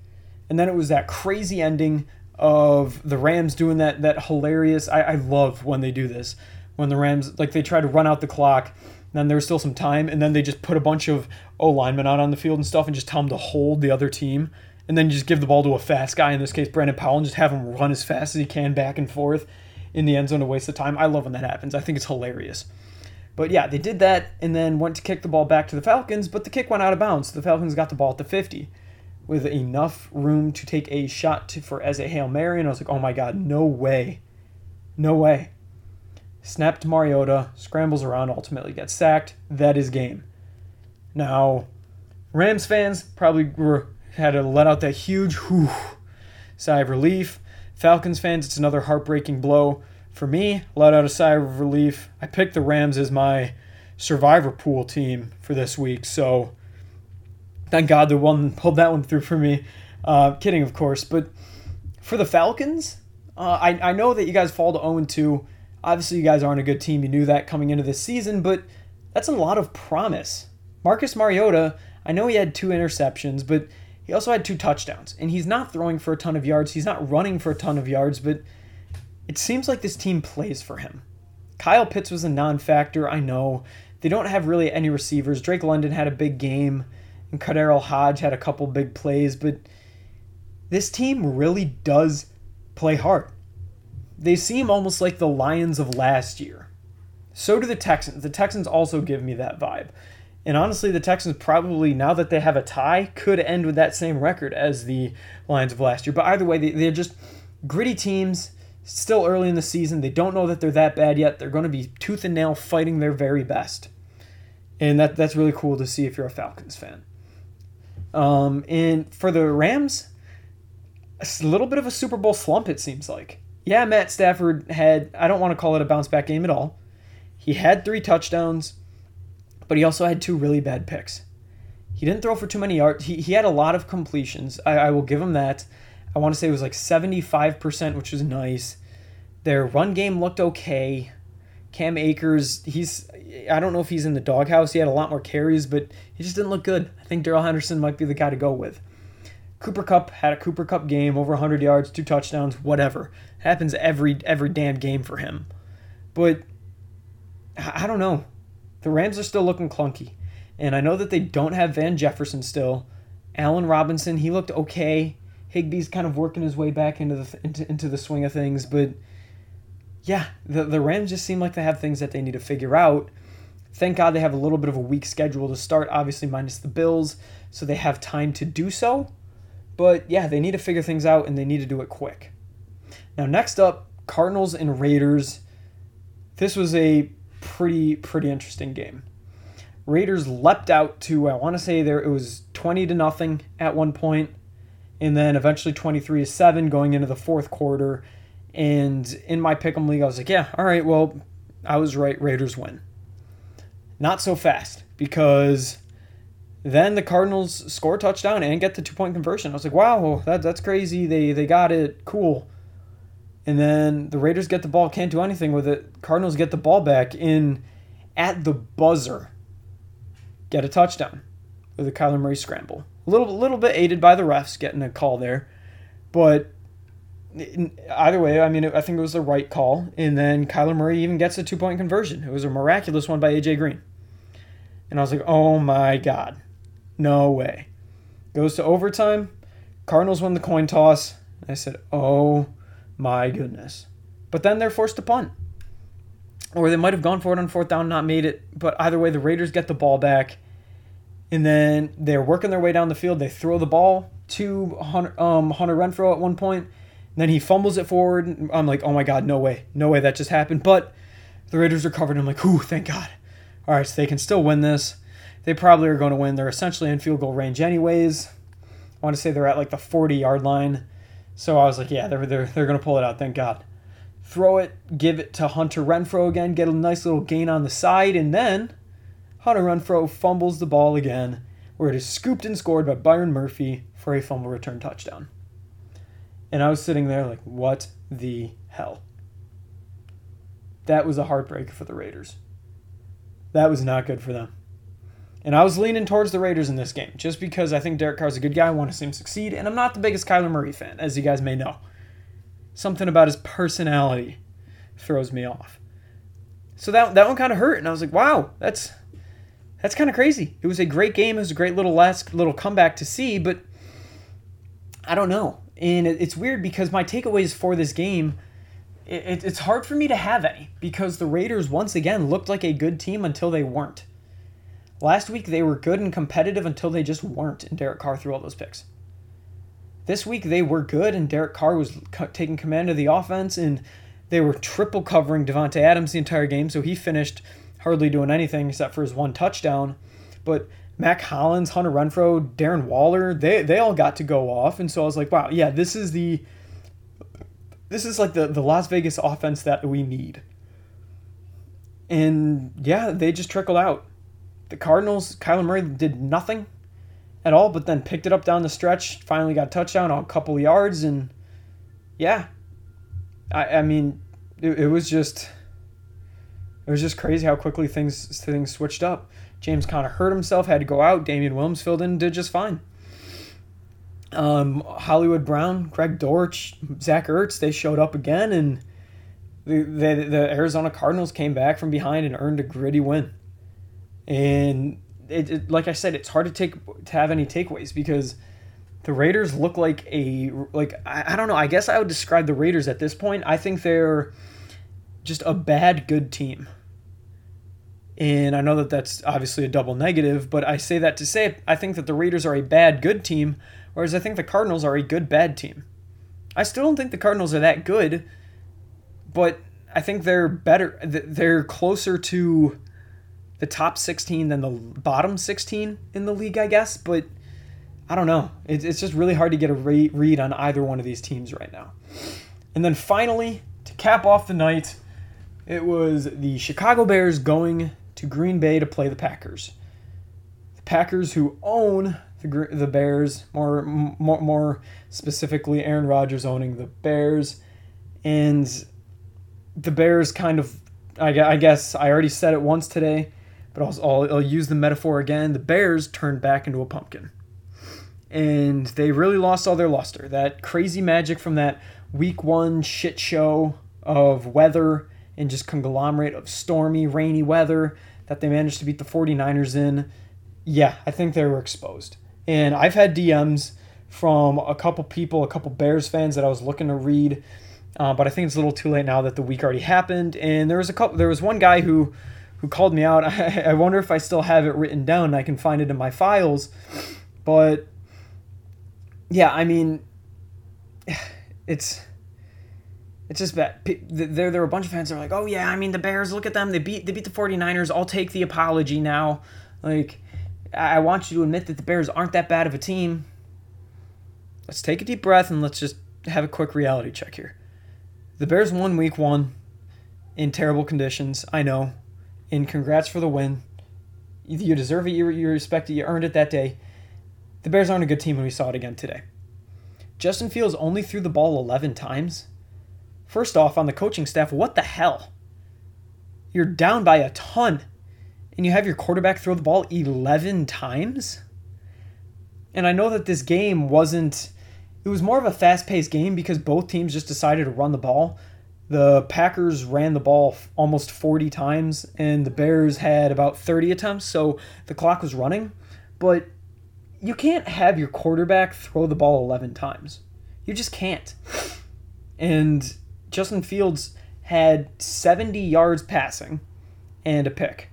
And then it was that crazy ending of the Rams doing that that hilarious. I, I love when they do this. When the Rams like they try to run out the clock, and then there's still some time, and then they just put a bunch of O linemen out on the field and stuff, and just tell them to hold the other team, and then you just give the ball to a fast guy. In this case, Brandon Powell, and just have him run as fast as he can back and forth in the end zone to waste the time. I love when that happens. I think it's hilarious. But yeah, they did that and then went to kick the ball back to the Falcons, but the kick went out of bounds. The Falcons got the ball at the 50 with enough room to take a shot to, for as a Hail Mary, and I was like, oh my god, no way. No way. Snapped Mariota, scrambles around, ultimately gets sacked. That is game. Now, Rams fans probably were had to let out that huge whew, sigh of relief. Falcons fans, it's another heartbreaking blow. For me, let out a sigh of relief. I picked the Rams as my survivor pool team for this week, so thank God the one pulled that one through for me. Uh, kidding, of course, but for the Falcons, uh, I, I know that you guys fall to 0 2. Obviously, you guys aren't a good team. You knew that coming into this season, but that's a lot of promise. Marcus Mariota, I know he had two interceptions, but he also had two touchdowns. And he's not throwing for a ton of yards. He's not running for a ton of yards, but it seems like this team plays for him. Kyle Pitts was a non factor, I know. They don't have really any receivers. Drake London had a big game and KhaDarel Hodge had a couple big plays, but this team really does play hard. They seem almost like the Lions of last year. So do the Texans. The Texans also give me that vibe. And honestly, the Texans probably, now that they have a tie, could end with that same record as the Lions of last year. But either way, they, are just gritty teams, still early in the season. They don't know that they're that bad yet. They're going to be tooth and nail fighting their very best. And that, that's really cool to see if you're a Falcons fan. Um, and for the Rams, a little bit of a Super Bowl slump, it seems like. Yeah, Matt Stafford had, I don't want to call it a bounce back game at all. He had three touchdowns, but he also had two really bad picks. He didn't throw for too many yards. He, he had a lot of completions. I, I will give him that. I want to say it was like 75%, which was nice. Their run game looked okay. Cam Akers, he's I don't know if he's in the doghouse. He had a lot more carries, but he just didn't look good. I think Darrell Henderson might be the guy to go with. Cooper Kupp had a Cooper Kupp game, over 100 yards, two touchdowns, whatever. Happens every every damn game for him. But I don't know. The Rams are still looking clunky. And I know that they don't have Van Jefferson still. Allen Robinson, he looked okay. Higbee's kind of working his way back into the into, into the swing of things, but yeah, the, the Rams just seem like they have things that they need to figure out. Thank God they have a little bit of a weak schedule to start, obviously, minus the Bills, so they have time to do so. But yeah, they need to figure things out and they need to do it quick. Now, next up, Cardinals and Raiders. This was a pretty, pretty interesting game. Raiders leapt out to, I want to say there it was 20 to nothing at one point, and then eventually 23 to 7 going into the fourth quarter and in my pick'em league, I was like, yeah, all right, well, I was right. Raiders win. Not so fast because then the Cardinals score a touchdown and get the two point conversion. I was like, wow, that, that's crazy. They they got it. Cool. And then the Raiders get the ball, can't do anything with it. Cardinals get the ball back in at the buzzer. Get a touchdown with a Kyler Murray scramble. A little little bit aided by the refs getting a call there. But either way, I mean, I think it was the right call. And then Kyler Murray even gets a two point conversion. It was a miraculous one by AJ Green. And I was like, oh my God, no way. Goes to overtime. Cardinals win the coin toss. I said, oh my goodness. But then they're forced to punt. Or they might have gone for it on fourth down, not made it. But either way, the Raiders get the ball back. And then they're working their way down the field. They throw the ball to Hunter, um, Hunter Renfrow at one point then he fumbles it forward. I'm like, oh my god, no way, no way that just happened. But the Raiders recovered. I'm like, ooh, thank God. All right, so they can still win this. They probably are going to win. They're essentially in field goal range anyways. I want to say they're at like the 40 yard line. So I was like, yeah, they're, they're, they're going to pull it out. Thank God. Throw it, give it to Hunter Renfrow again, get a nice little gain on the side, and then Hunter Renfrow fumbles the ball again, where it is scooped and scored by Byron Murphy for a fumble return touchdown. And I was sitting there like, what the hell? That was a heartbreaker for the Raiders. That was not good for them. And I was leaning towards the Raiders in this game just because I think Derek Carr's a good guy. I want to see him succeed. And I'm not the biggest Kyler Murray fan, as you guys may know. Something about his personality throws me off. So that, that one kind of hurt. And I was like, wow, that's that's kind of crazy. It was a great game. It was a great little last little comeback to see, but I don't know. And it's weird because my takeaways for this game, it, it's hard for me to have any because the Raiders once again looked like a good team until they weren't. Last week they were good and competitive until they just weren't, and Derek Carr threw all those picks. This week they were good, and Derek Carr was taking command of the offense, and they were triple covering Davante Adams the entire game, so he finished hardly doing anything except for his one touchdown. But Mack Hollins, Hunter Renfrow, Darren Waller, they they all got to go off, and so I was like, wow, yeah, this is the this is like the, the Las Vegas offense that we need. And yeah, they just trickled out. The Cardinals, Kyler Murray did nothing at all, but then picked it up down the stretch, finally got a touchdown on a couple yards, and yeah. I, I mean, it, it was just it was just crazy how quickly things things switched up. James Conner hurt himself, had to go out. Damian Williams filled in, did just fine. Um, Hollywood Brown, Greg Dortch, Zach Ertz, they showed up again, and the, the, the Arizona Cardinals came back from behind and earned a gritty win. And it, it, like I said, it's hard to take to have any takeaways because the Raiders look like a like I, I don't know. I guess I would describe the Raiders at this point. I think they're just a bad good team. And I know that that's obviously a double negative, but I say that to say I think that the Raiders are a bad good team, whereas I think the Cardinals are a good bad team. I still don't think the Cardinals are that good, but I think they're better. They're closer to the top 16 than the bottom 16 in the league, I guess. But I don't know. It's just really hard to get a read on either one of these teams right now. And then finally, to cap off the night, it was the Chicago Bears going to Green Bay to play the Packers. The Packers, who own the the Bears, more more, more specifically, Aaron Rodgers owning the Bears, and the Bears kind of, I, guess I already said it once today, but I'll, I'll, use the metaphor again. The Bears turned back into a pumpkin, and they really lost all their luster. That crazy magic from that Week One shit show of weather and just conglomerate of stormy, rainy weather that they managed to beat the 49ers in, yeah, I think they were exposed. And I've had DMs from a couple people, a couple Bears fans that I was looking to read, uh, but I think it's a little too late now that the week already happened. And there was a couple, there was one guy who who called me out. I, I wonder if I still have it written down. I can find it in my files, but yeah, I mean, it's it's just bad. There, there were a bunch of fans that were like, "Oh yeah, I mean the Bears. Look at them. They beat, they beat the 49ers. I'll take the apology now." Like, I want you to admit that the Bears aren't that bad of a team. Let's take a deep breath and let's just have a quick reality check here. The Bears won Week One in terrible conditions. I know. And congrats for the win. You deserve it. You, you respect it. You earned it that day. The Bears aren't a good team, and we saw it again today. Justin Fields only threw the ball 11 times. First off, on the coaching staff, what the hell? You're down by a ton, and you have your quarterback throw the ball 11 times? And I know that this game wasn't, it was more of a fast paced game because both teams just decided to run the ball. The Packers ran the ball almost 40 times, and the Bears had about 30 attempts, so the clock was running. But you can't have your quarterback throw the ball 11 times. You just can't. And Justin Fields had 70 yards passing and a pick.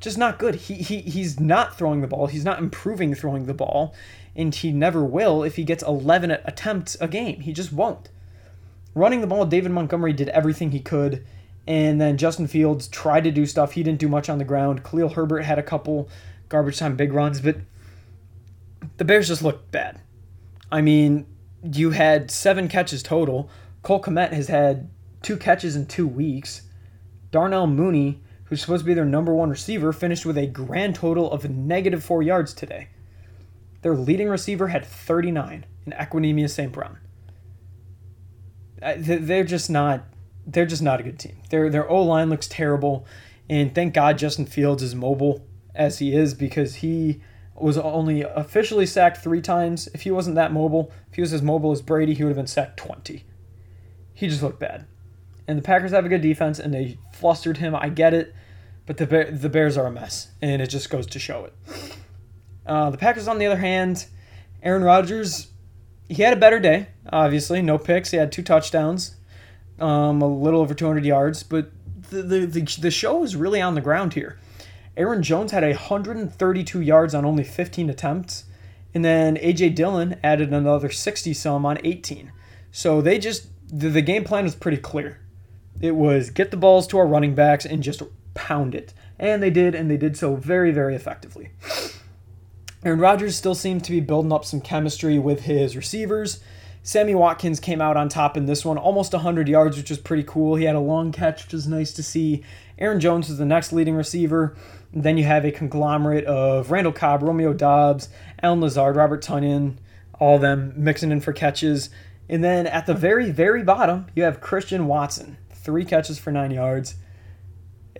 Just not good. He, he he's not throwing the ball. He's not improving throwing the ball, and he never will if he gets 11 attempts a game. He just won't. Running the ball, David Montgomery did everything he could, and then Justin Fields tried to do stuff. He didn't do much on the ground. Khalil Herbert had a couple garbage time big runs, but the Bears just looked bad. I mean, you had seven catches total. Cole Kmet has had two catches in two weeks. Darnell Mooney, who's supposed to be their number one receiver, finished with a grand total of negative four yards today. Their leading receiver had 39 in Equanimeous St. Brown. They're just not. They're just not a good team. Their their O line looks terrible, and thank God Justin Fields is mobile as he is because he was only officially sacked three times. If he wasn't that mobile, if he was as mobile as Brady, he would have been sacked 20. He just looked bad. And the Packers have a good defense, and they flustered him. I get it, but the the Bears are a mess, and it just goes to show it. Uh, the Packers, on the other hand, Aaron Rodgers, he had a better day. Obviously, no picks. He had two touchdowns, um, a little over 200 yards, but the, the the the show is really on the ground here. Aaron Jones had 132 yards on only 15 attempts, and then AJ Dillon added another 60 some on 18. So they just the, the game plan was pretty clear. It was get the balls to our running backs and just pound it. And they did, and they did so very, very effectively. Aaron Rodgers still seemed to be building up some chemistry with his receivers. Sammy Watkins came out on top in this one, almost 100 yards, which was pretty cool. He had a long catch, which was nice to see. Aaron Jones was the next leading receiver. Then you have a conglomerate of Randall Cobb, Romeo Doubs, Allen Lazard, Robert Tonyan, all them mixing in for catches. And then at the very, very bottom, you have Christian Watson, three catches for nine yards.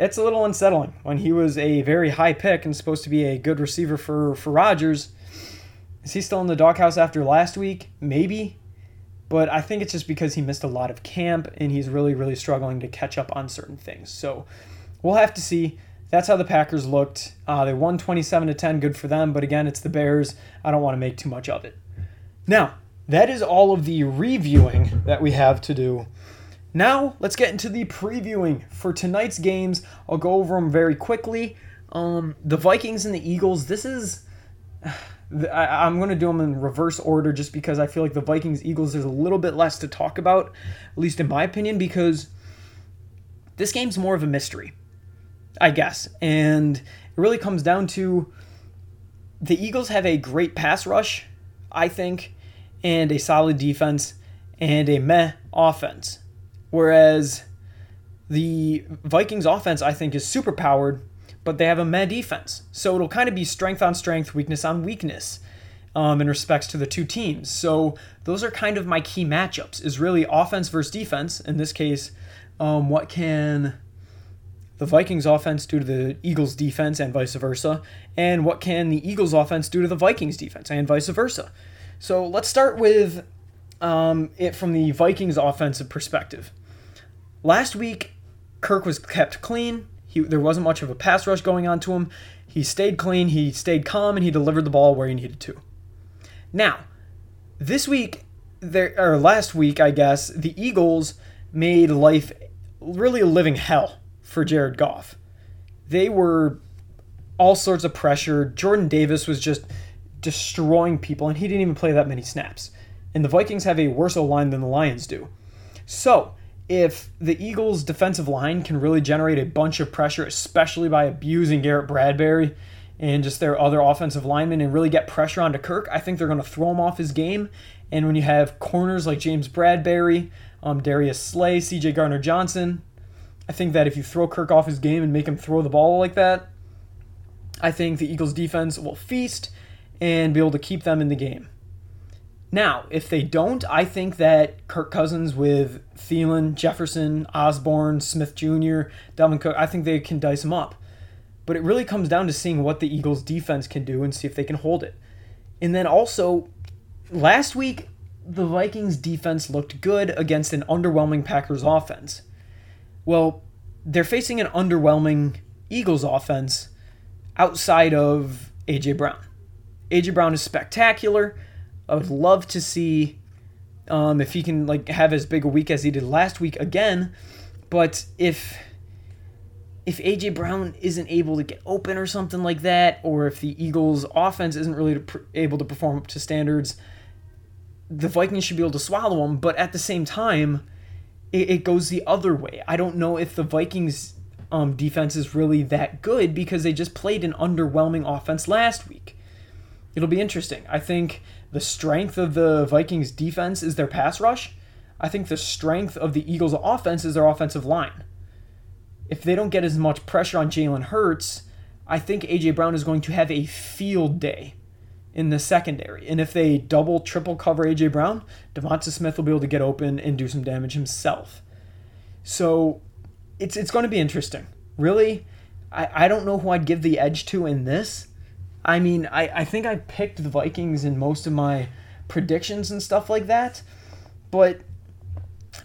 It's a little unsettling when he was a very high pick and supposed to be a good receiver for, for Rodgers. Is he still in the doghouse after last week? Maybe. But I think it's just because he missed a lot of camp and he's really, really struggling to catch up on certain things. So we'll have to see that's how the Packers looked. Uh, they won 27 to 10, good for them. But again, it's the Bears. I don't want to make too much of it. Now, that is all of the reviewing that we have to do. Now, let's get into the previewing for tonight's games. I'll go over them very quickly. Um, the Vikings and the Eagles. This is. I, am going to do them in reverse order just because I feel like the Vikings Eagles, there's a little bit less to talk about, at least in my opinion, because this game's more of a mystery. I guess. And it really comes down to the Eagles have a great pass rush, I think, and a solid defense and a meh offense. Whereas the Vikings offense, I think, is super powered, but they have a meh defense. So it'll kind of be strength on strength, weakness on weakness um, in respects to the two teams. So those are kind of my key matchups is really offense versus defense. In this case, um, what can the Vikings offense do to the Eagles defense and vice versa, and what can the Eagles offense do to the Vikings defense and vice versa. So let's start with um, it from the Vikings offensive perspective. Last week, Kirk was kept clean. He, there wasn't much of a pass rush going on to him. He stayed clean, he stayed calm, and he delivered the ball where he needed to. Now, this week, there or last week, I guess, the Eagles made life really a living hell for Jared Goff. They were all sorts of pressure. Jordan Davis was just destroying people, and he didn't even play that many snaps. And the Vikings have a worse O line than the Lions do. So, if the Eagles' defensive line can really generate a bunch of pressure, especially by abusing Garrett Bradbury and just their other offensive linemen, and really get pressure onto Kirk, I think they're going to throw him off his game. And when you have corners like James Bradberry, um, Darius Slay, CJ Gardner Johnson, I think that if you throw Kirk off his game and make him throw the ball like that, I think the Eagles defense will feast and be able to keep them in the game. Now, if they don't, I think that Kirk Cousins with Thielen, Jefferson, Osborn, Smith Jr., Dalvin Cook, I think they can dice them up. But it really comes down to seeing what the Eagles defense can do and see if they can hold it. And then also, last week, the Vikings defense looked good against an underwhelming Packers offense. Well, they're facing an underwhelming Eagles offense outside of AJ Brown. AJ Brown is spectacular. I would love to see um, if he can like have as big a week as he did last week again. But if if AJ Brown isn't able to get open or something like that, or if the Eagles' offense isn't really able to perform up to standards, the Vikings should be able to swallow them. But at the same time, it, it goes the other way. I don't know if the Vikings um, defense is really that good because they just played an underwhelming offense last week. It'll be interesting. I think the strength of the Vikings defense is their pass rush. I think the strength of the Eagles offense is their offensive line. If they don't get as much pressure on Jalen Hurts, I think AJ Brown is going to have a field day in the secondary. And if they double, triple cover AJ Brown, DeVonta Smith will be able to get open and do some damage himself. So it's it's going to be interesting. Really, I, I don't know who I'd give the edge to in this. I mean, I, I think I picked the Vikings in most of my predictions and stuff like that, but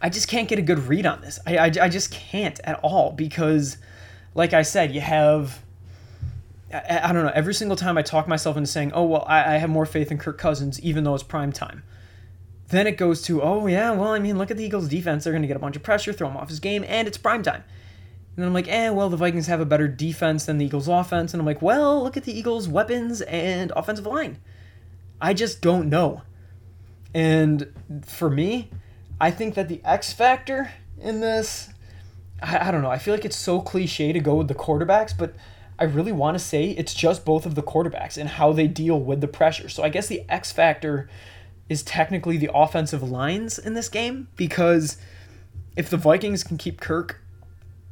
I just can't get a good read on this. I, I, I just can't at all because, like I said, you have. I, I, don't know. Every single time I talk myself into saying, "Oh well, I, I have more faith in Kirk Cousins, even though it's prime time," then it goes to, "Oh yeah, well, I mean, look at the Eagles' defense. They're going to get a bunch of pressure, throw him off his game, and it's prime time." And then I'm like, "Eh, well, the Vikings have a better defense than the Eagles' offense," and I'm like, "Well, look at the Eagles' weapons and offensive line." I just don't know. And for me, I think that the X factor in this, I, I don't know. I feel like it's so cliche to go with the quarterbacks, but I really want to say it's just both of the quarterbacks and how they deal with the pressure. So I guess the X factor is technically the offensive lines in this game because if the Vikings can keep Kirk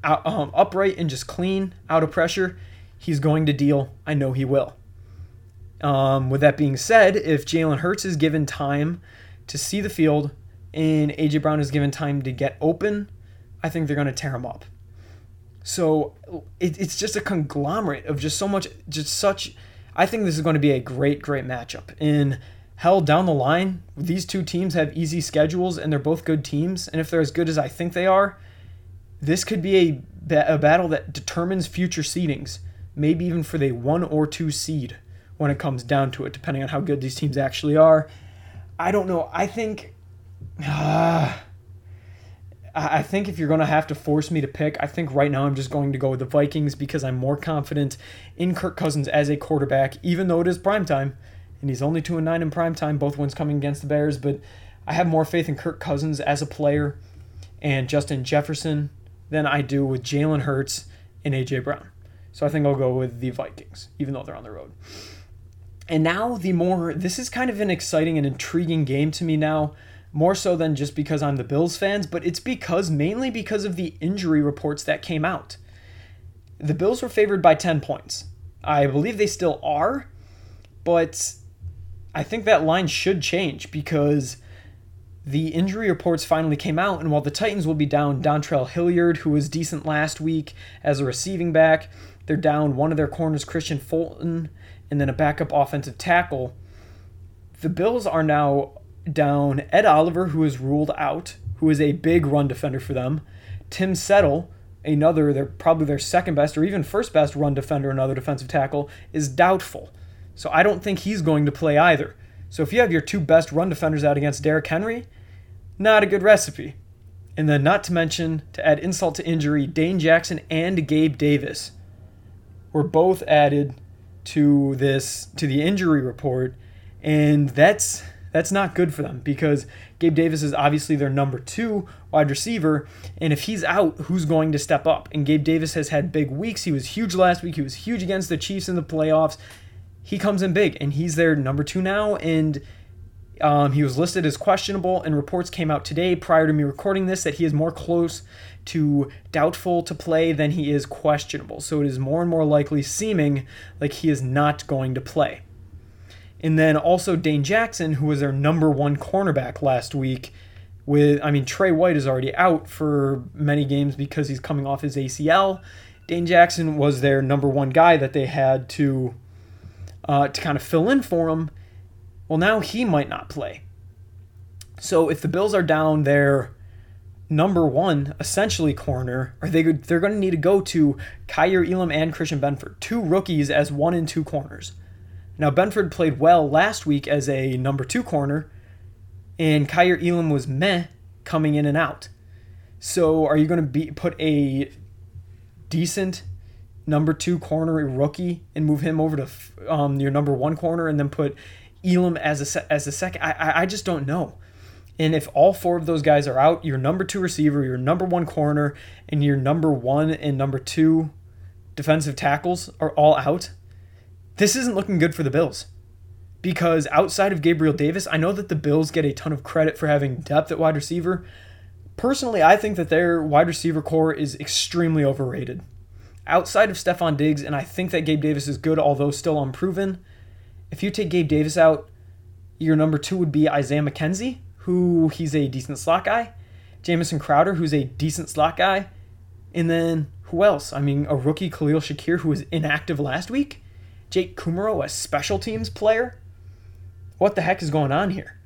out, um, upright and just clean out of pressure, he's going to deal. I know he will. Um, with that being said, if Jalen Hurts is given time to see the field, and AJ Brown is given time to get open, I think they're going to tear him up. So it, it's just a conglomerate of just so much, just such. I think this is going to be a great, great matchup. In hell, down the line, these two teams have easy schedules and they're both good teams. And if they're as good as I think they are, this could be a, a battle that determines future seedings, maybe even for the one or two seed when it comes down to it, depending on how good these teams actually are. I don't know. I think uh, I think if you're going to have to force me to pick, I think right now I'm just going to go with the Vikings because I'm more confident in Kirk Cousins as a quarterback, even though it is prime time, and he's only two and nine in prime time. Both ones coming against the Bears, but I have more faith in Kirk Cousins as a player and Justin Jefferson than I do with Jalen Hurts and AJ Brown. So I think I'll go with the Vikings, even though they're on the road. And now the more this is kind of an exciting and intriguing game to me now more so than just because I'm the Bills fans, but it's because mainly because of the injury reports that came out. The Bills were favored by 10 points. I believe they still are, but I think that line should change because the injury reports finally came out, and while the Titans will be down Dontrell Hilliard, who was decent last week as a receiving back, they're down one of their corners, Kristian Fulton, and then a backup offensive tackle. The Bills are now down Ed Oliver, who is ruled out, who is a big run defender for them. Tim Settle, another, they're probably their second best or even first best run defender, another defensive tackle, is doubtful. So I don't think he's going to play either. So if you have your two best run defenders out against Derrick Henry, not a good recipe. And then, not to mention, to add insult to injury, Dane Jackson and Gabe Davis were both added to this to the injury report, and that's that's not good for them because Gabe Davis is obviously their number two wide receiver. And if he's out, who's going to step up? And Gabe Davis has had big weeks. He was huge last week. He was huge against the Chiefs in the playoffs. He comes in big, and he's their number two now. And um, he was listed as questionable, and reports came out today prior to me recording this that he is more close to doubtful to play than he is questionable. So it is more and more likely seeming like he is not going to play. And then also Dane Jackson, who was their number one cornerback last week. With I mean Tre White is already out for many games because he's coming off his ACL. Dane Jackson was their number one guy that they had to uh, to kind of fill in for him. Well, now he might not play. So if the Bills are down their number one, essentially corner, are they they're going to need to go to Kaiir Elam and Christian Benford, two rookies as one and two corners. Now, Benford played well last week as a number two corner, and Kaiir Elam was meh coming in and out. So, are you going to be put a decent number two corner a rookie and move him over to um, your number one corner, and then put Elam as a as a second? I I just don't know. And if all four of those guys are out, your number two receiver, your number one corner, and your number one and number two defensive tackles are all out, this isn't looking good for the Bills. because outside of Gabriel Davis, I know that the Bills get a ton of credit for having depth at wide receiver. Personally, I think that their wide receiver core is extremely overrated. Outside of Stefon Diggs, and I think that Gabe Davis is good, although still unproven. If you take Gabe Davis out, your number two would be Isaiah McKenzie, who he's a decent slot guy. Jamison Crowder, who's a decent slot guy. And then who else? I mean, a rookie Khalil Shakir, who was inactive last week. Jake Kumerow, a special teams player. What the heck is going on here?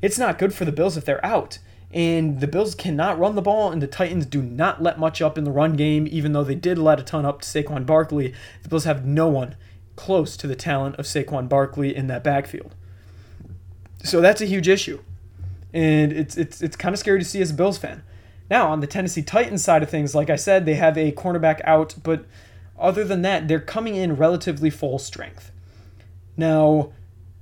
It's not good for the Bills if they're out. And the Bills cannot run the ball, and the Titans do not let much up in the run game, even though they did let a ton up to Saquon Barkley. The Bills have no one close to the talent of Saquon Barkley in that backfield. So that's a huge issue. And it's it's it's kind of scary to see as a Bills fan. Now, on the Tennessee Titans side of things, like I said, they have a cornerback out, but other than that, they're coming in relatively full strength. Now,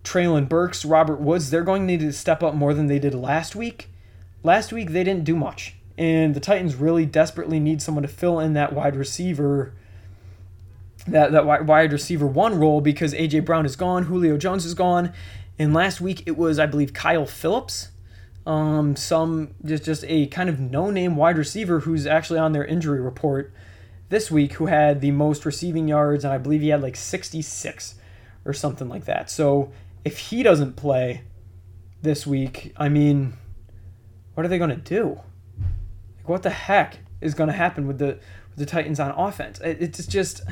Treylon Burks, Robert Woods, they're going to need to step up more than they did last week. Last week, they didn't do much. And the Titans really desperately need someone to fill in that wide receiver that, that wide receiver one role because AJ Brown is gone, Julio Jones is gone, and last week it was I believe Kyle Phillips, um, some just just a kind of no name wide receiver who's actually on their injury report this week who had the most receiving yards and I believe he had like 66 or something like that. So if he doesn't play this week, I mean, what are they going to do? Like, what the heck is going to happen with the with the Titans on offense? It, it's just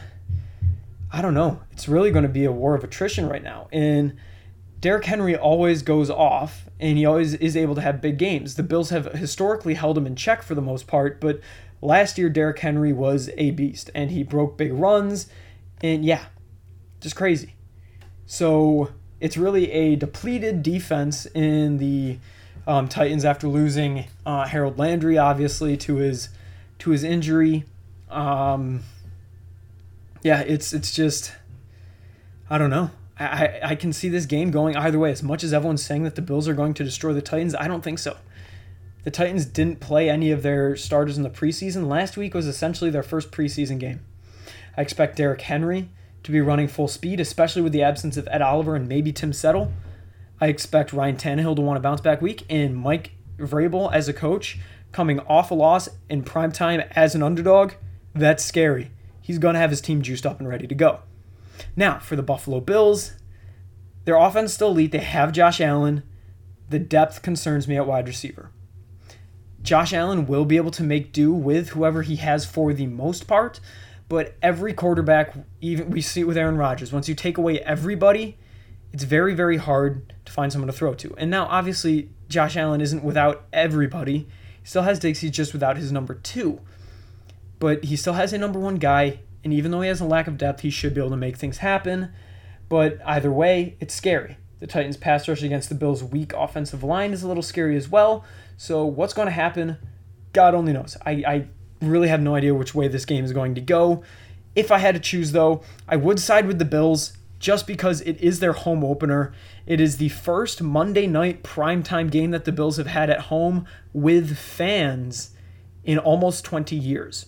I don't know. It's really going to be a war of attrition right now. And Derrick Henry always goes off and he always is able to have big games. The Bills have historically held him in check for the most part, but last year Derrick Henry was a beast and he broke big runs and yeah, just crazy. So it's really a depleted defense in the um, Titans after losing uh, Harold Landry, obviously to his to his injury. Um, yeah, it's it's just I don't know. I, I can see this game going either way. As much as everyone's saying that the Bills are going to destroy the Titans, I don't think so. The Titans didn't play any of their starters in the preseason. Last week was essentially their first preseason game. I expect Derrick Henry to be running full speed, especially with the absence of Ed Oliver and maybe Tim Settle. I expect Ryan Tannehill to want to bounce back week, and Mike Vrabel as a coach coming off a loss in prime time as an underdog. That's scary he's going to have his team juiced up and ready to go. Now, for the Buffalo Bills, their offense still elite. They have Josh Allen. The depth concerns me at wide receiver. Josh Allen will be able to make do with whoever he has for the most part, but every quarterback, even we see it with Aaron Rodgers, once you take away everybody, it's very, very hard to find someone to throw to. And now, obviously, Josh Allen isn't without everybody. He still has Diggs, he's just without his number two but he still has a number one guy, and even though he has a lack of depth, he should be able to make things happen. But either way, it's scary. The Titans' pass rush against the Bills' weak offensive line is a little scary as well. So what's going to happen? God only knows. I, I really have no idea which way this game is going to go. If I had to choose, though, I would side with the Bills just because it is their home opener. It is the first Monday night primetime game that the Bills have had at home with fans in almost 20 years.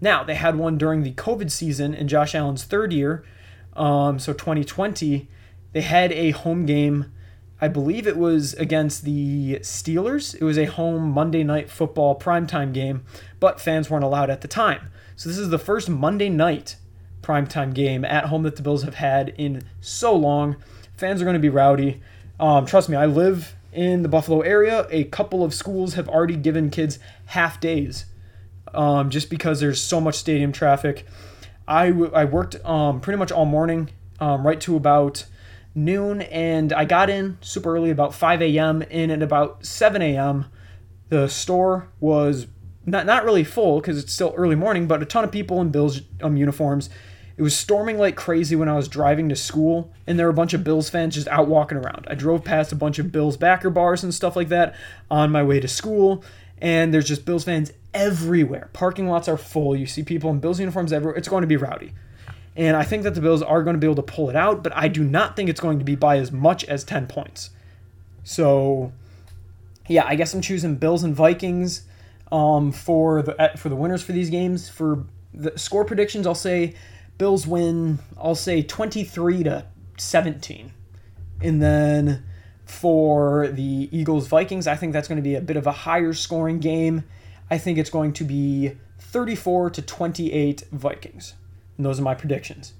Now, they had one during the COVID season in Josh Allen's third year, um, so 2020. They had a home game. I believe it was against the Steelers. It was a home Monday night football primetime game, but fans weren't allowed at the time. So this is the first Monday night primetime game at home that the Bills have had in so long. Fans are going to be rowdy. Um, trust me, I live in the Buffalo area. A couple of schools have already given kids half days um, just because there's so much stadium traffic. I, w- I worked um, pretty much all morning, um, right to about noon, and I got in super early, about 5 a.m. In at about 7 a.m., the store was not not really full because it's still early morning, but a ton of people in Bills um, uniforms. It was storming like crazy when I was driving to school, and there were a bunch of Bills fans just out walking around. I drove past a bunch of Bills backer bars and stuff like that on my way to school, and there's just Bills fans everywhere. Parking lots are full. You see people in Bills uniforms everywhere. It's going to be rowdy. And I think that the Bills are going to be able to pull it out, but I do not think it's going to be by as much as 10 points. So, yeah, I guess I'm choosing Bills and Vikings um, for the for the winners for these games. For the score predictions, I'll say Bills win. I'll say 23 to 17. And then for the Eagles Vikings, I think that's going to be a bit of a higher scoring game. I think it's going to be 34 to 28 Vikings. And those are my predictions.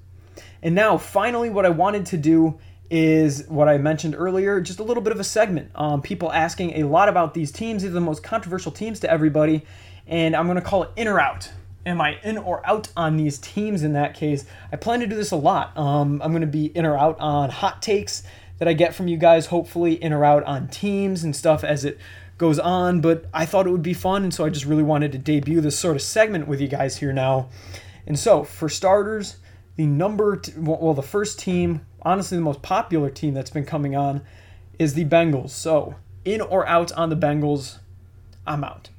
And now, finally, what I wanted to do is what I mentioned earlier, just a little bit of a segment. Um, people asking a lot about these teams. These are the most controversial teams to everybody. And I'm going to call it in or out. Am I in or out on these teams in that case? I plan to do this a lot. Um, I'm going to be in or out on hot takes that I get from you guys, hopefully in or out on teams and stuff as it goes on. But I thought it would be fun, and so I just really wanted to debut this sort of segment with you guys here now. And so, for starters, the number, t- well, the first team, honestly, the most popular team that's been coming on is the Bengals. So, in or out on the Bengals, I'm out.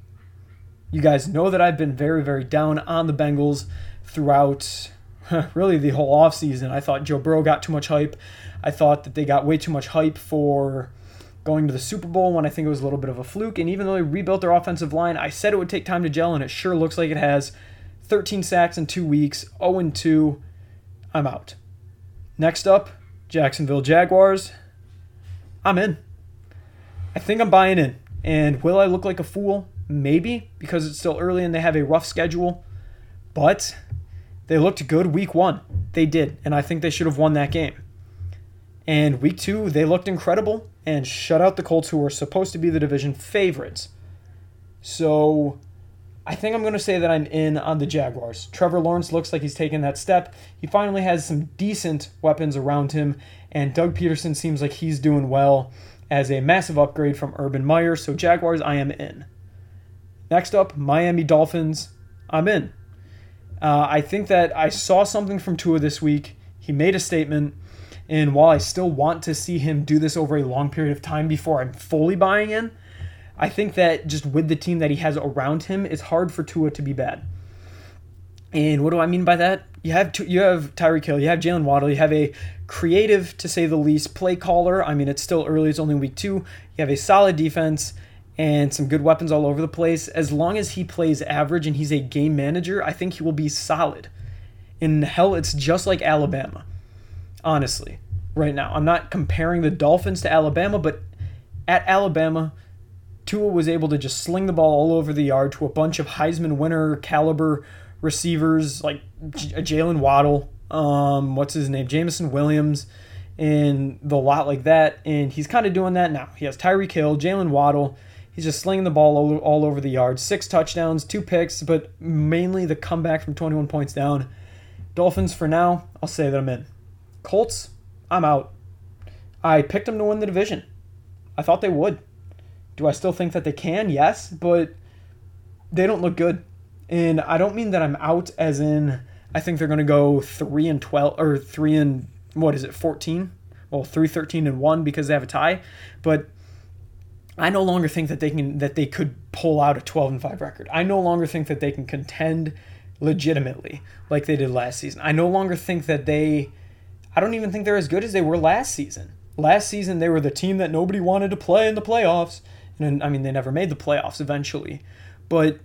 You guys know that I've been very, very down on the Bengals throughout really the whole offseason. I thought Joe Burrow got too much hype. I thought that they got way too much hype for going to the Super Bowl when I think it was a little bit of a fluke. And even though they rebuilt their offensive line, I said it would take time to gel, and it sure looks like it has. 13 sacks in two weeks, 0 2. I'm out. Next up, Jacksonville Jaguars. I'm in. I think I'm buying in. And will I look like a fool? Maybe, because it's still early and they have a rough schedule. But they looked good week one. They did. And I think they should have won that game. And week two, they looked incredible and shut out the Colts, who were supposed to be the division favorites. So I think I'm going to say that I'm in on the Jaguars. Trevor Lawrence looks like he's taken that step. He finally has some decent weapons around him, and Doug Pederson seems like he's doing well as a massive upgrade from Urban Meyer. So, Jaguars, I am in. Next up, Miami Dolphins. I'm in. Uh, I think that I saw something from Tua this week. He made a statement. And while I still want to see him do this over a long period of time before I'm fully buying in, I think that just with the team that he has around him, it's hard for Tua to be bad. And what do I mean by that? You have you have Tyreek Hill, you have Jaylen Waddle, you have a creative, to say the least, play caller. I mean, it's still early; it's only week two. You have a solid defense and some good weapons all over the place. As long as he plays average and he's a game manager, I think he will be solid. In hell, it's just like Alabama honestly, right now. I'm not comparing the Dolphins to Alabama, but at Alabama, Tua was able to just sling the ball all over the yard to a bunch of Heisman winner caliber receivers like Jaylen Waddle, um, what's his name, Jameson Williams, and the lot like that. And he's kind of doing that now. He has Tyreek Hill, Jaylen Waddle. He's just slinging the ball all, all over the yard. Six touchdowns, two picks, but mainly the comeback from 21 points down. Dolphins for now, I'll say that I'm in. Colts, I'm out. I picked them to win the division. I thought they would. Do I still think that they can? Yes, but they don't look good. And I don't mean that I'm out as in I think they're going to go 3 and 12 or 3 and what is it 14? Well, 3 13 and 1 because they have a tie, but I no longer think that they can that they could pull out a 12 and 5 record. I no longer think that they can contend legitimately like they did last season. I no longer think that they I don't even think they're as good as they were last season. Last season, they were the team that nobody wanted to play in the playoffs. I mean, they never made the playoffs eventually. But,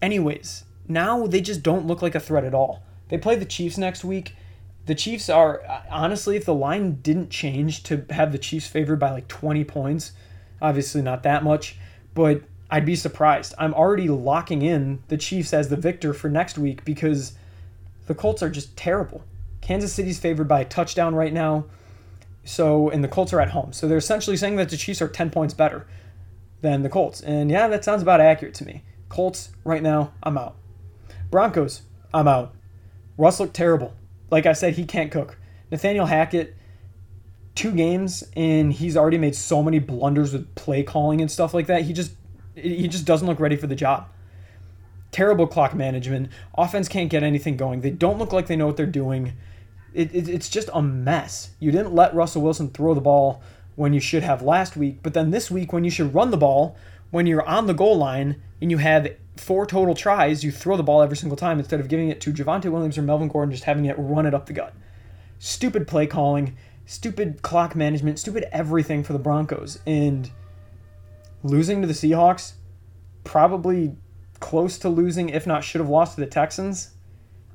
anyways, now they just don't look like a threat at all. They play the Chiefs next week. The Chiefs are, honestly, if the line didn't change to have the Chiefs favored by like 20 points, obviously not that much, but I'd be surprised. I'm already locking in the Chiefs as the victor for next week because the Colts are just terrible. Kansas City's favored by a touchdown right now. So, and the Colts are at home. So they're essentially saying that the Chiefs are 10 points better than the Colts. And yeah, that sounds about accurate to me. Colts, right now, I'm out. Broncos, I'm out. Russ looked terrible. Like I said, he can't cook. Nathaniel Hackett, two games, and he's already made so many blunders with play calling and stuff like that. He just he just doesn't look ready for the job. Terrible clock management. Offense can't get anything going. They don't look like they know what they're doing it, it, it's just a mess. You didn't let Russell Wilson throw the ball when you should have last week, but then this week when you should run the ball, when you're on the goal line and you have four total tries, you throw the ball every single time instead of giving it to Javonte Williams or Melvin Gordon, just having it run it up the gut. Stupid play calling, stupid clock management, stupid everything for the Broncos. And losing to the Seahawks, probably close to losing, if not should have lost to the Texans,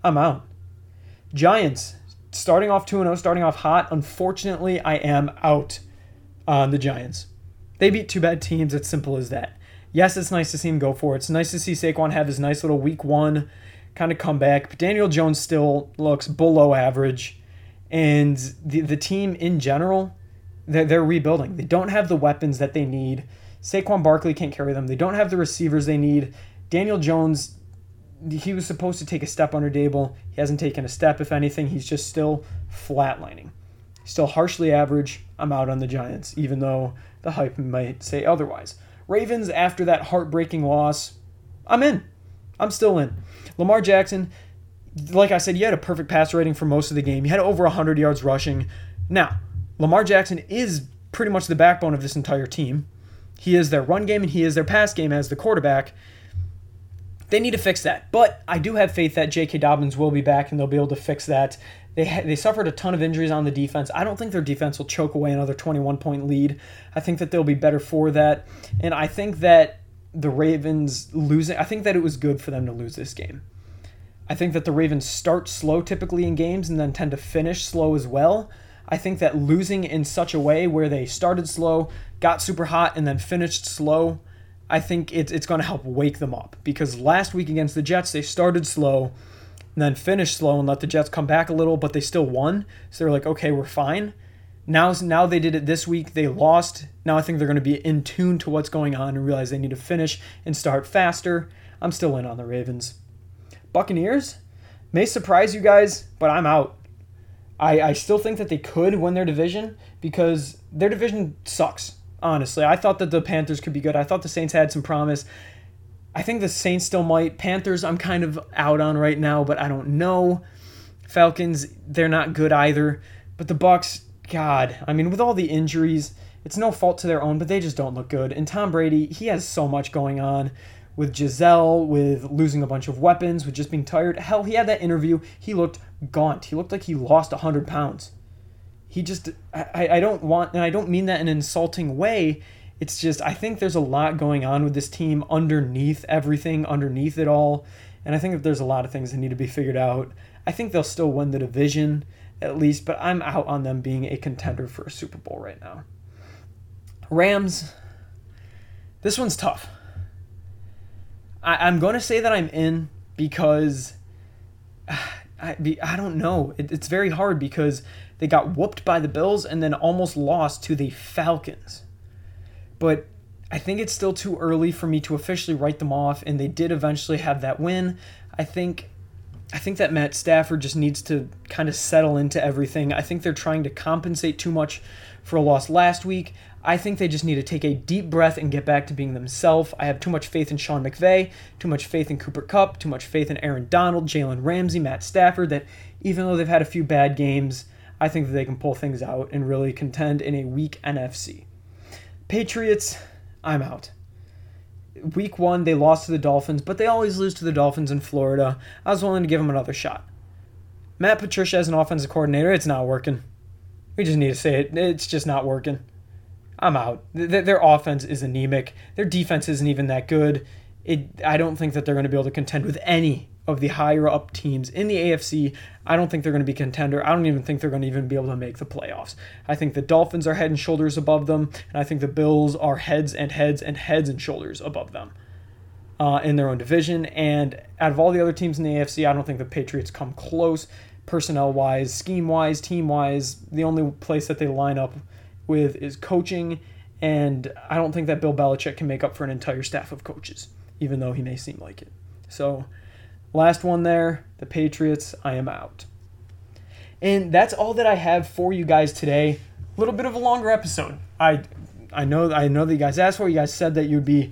I'm out. Giants, starting off 2 0, starting off hot. Unfortunately, I am out on the Giants. They beat two bad teams. It's simple as that. Yes, it's nice to see him go for it. It's nice to see Saquon have his nice little week one kind of comeback. But Daniel Jones still looks below average. And the, the team in general, they're, they're rebuilding. They don't have the weapons that they need. Saquon Barkley can't carry them. They don't have the receivers they need. Daniel Jones, he was supposed to take a step under Daboll. He hasn't taken a step. If anything, he's just still flatlining. Still harshly average. I'm out on the Giants, even though the hype might say otherwise. Ravens, after that heartbreaking loss, I'm in. I'm still in. Lamar Jackson, like I said, he had a perfect pass rating for most of the game. He had over 100 yards rushing. Now, Lamar Jackson is pretty much the backbone of this entire team. He is their run game and he is their pass game as the quarterback. They need to fix that. But I do have faith that J.K. Dobbins will be back and they'll be able to fix that. They, they suffered a ton of injuries on the defense. I don't think their defense will choke away another 21 point lead. I think that they'll be better for that. And I think that the Ravens losing, I think that it was good for them to lose this game. I think that the Ravens start slow typically in games and then tend to finish slow as well. I think that losing in such a way where they started slow, got super hot, and then finished slow, I think it's, it's going to help wake them up. Because last week against the Jets, they started slow and then finished slow and let the Jets come back a little, but they still won. So they're like, okay, we're fine. Now, now they did it this week. They lost. Now I think they're going to be in tune to what's going on and realize they need to finish and start faster. I'm still in on the Ravens. Buccaneers may surprise you guys, but I'm out. I, I still think that they could win their division because their division sucks, honestly. I thought that the Panthers could be good. I thought the Saints had some promise. I think the Saints still might. Panthers, I'm kind of out on right now, but I don't know. Falcons, they're not good either. But the Bucks, God, I mean, with all the injuries, it's no fault to their own, but they just don't look good. And Tom Brady, he has so much going on with Gisele, with losing a bunch of weapons, with just being tired. Hell, he had that interview. He looked gaunt. He looked like he lost 100 pounds. He just, I, I don't want, and I don't mean that in an insulting way. It's just, I think there's a lot going on with this team underneath everything, underneath it all. And I think that there's a lot of things that need to be figured out. I think they'll still win the division, at least, but I'm out on them being a contender for a Super Bowl right now. Rams, this one's tough. I, am going to say that I'm in because I, I don't know. It, it's very hard because they got whooped by the Bills and then almost lost to the Falcons. But I think it's still too early for me to officially write them off, and they did eventually have that win. I think I think that Matt Stafford just needs to kind of settle into everything. I think they're trying to compensate too much for a loss last week. I think they just need to take a deep breath and get back to being themselves. I have too much faith in Sean McVay, too much faith in Cooper Kupp, too much faith in Aaron Donald, Jalen Ramsey, Matt Stafford, that even though they've had a few bad games, I think that they can pull things out and really contend in a weak NFC. Patriots, I'm out. Week one, they lost to the Dolphins, but they always lose to the Dolphins in Florida. I was willing to give them another shot. Matt Patricia as an offensive coordinator, it's not working. We just need to say it. It's just not working. I'm out. Their offense is anemic. Their defense isn't even that good. It, I don't think that they're going to be able to contend with any of the higher up teams in the AFC. I don't think they're going to be contender. I don't even think they're going to even be able to make the playoffs. I think the Dolphins are head and shoulders above them, and I think the Bills are heads and heads and heads and shoulders above them uh, in their own division. And out of all the other teams in the AFC, I don't think the Patriots come close personnel wise, scheme wise, team wise. The only place that they line up with is coaching, and I don't think that Bill Belichick can make up for an entire staff of coaches, even though he may seem like it. So, last one there, the Patriots, I am out. And that's all that I have for you guys today. A little bit of a longer episode. I I know I know that you guys asked for. You guys said that you'd be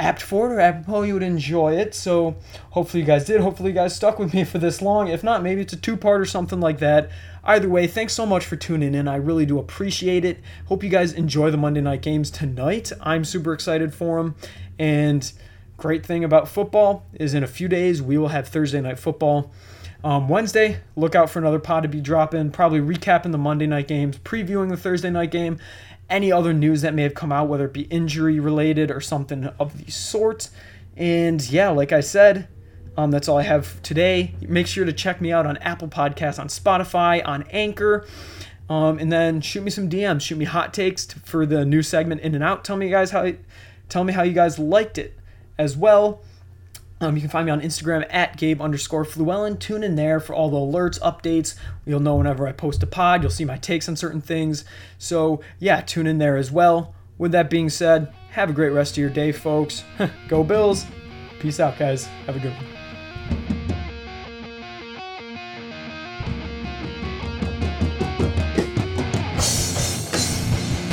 apt for it or apropos you would enjoy it. So hopefully you guys did. Hopefully you guys stuck with me for this long. If not, maybe it's a two part or something like that. Either way, thanks so much for tuning in. I really do appreciate it. Hope you guys enjoy the Monday night games tonight. I'm super excited for them. And great thing about football is in a few days we will have Thursday night football. Um, Wednesday, look out for another pod to be dropping, probably recapping the Monday night games, previewing the Thursday night game, any other news that may have come out, whether it be injury related or something of the sort. And yeah, like I said, Um, that's all I have today. Make sure to check me out on Apple Podcasts, on Spotify, on Anchor. Um, and then shoot me some DMs, shoot me hot takes for the new segment in and out. Tell me guys how, tell me how you guys liked it as well. Um, you can find me on Instagram at Gabe underscore Flewellyn. Tune in there for all the alerts, updates. You'll know whenever I post a pod. You'll see my takes on certain things. So, yeah, tune in there as well. With that being said, have a great rest of your day, folks. Go Bills. Peace out, guys. Have a good one.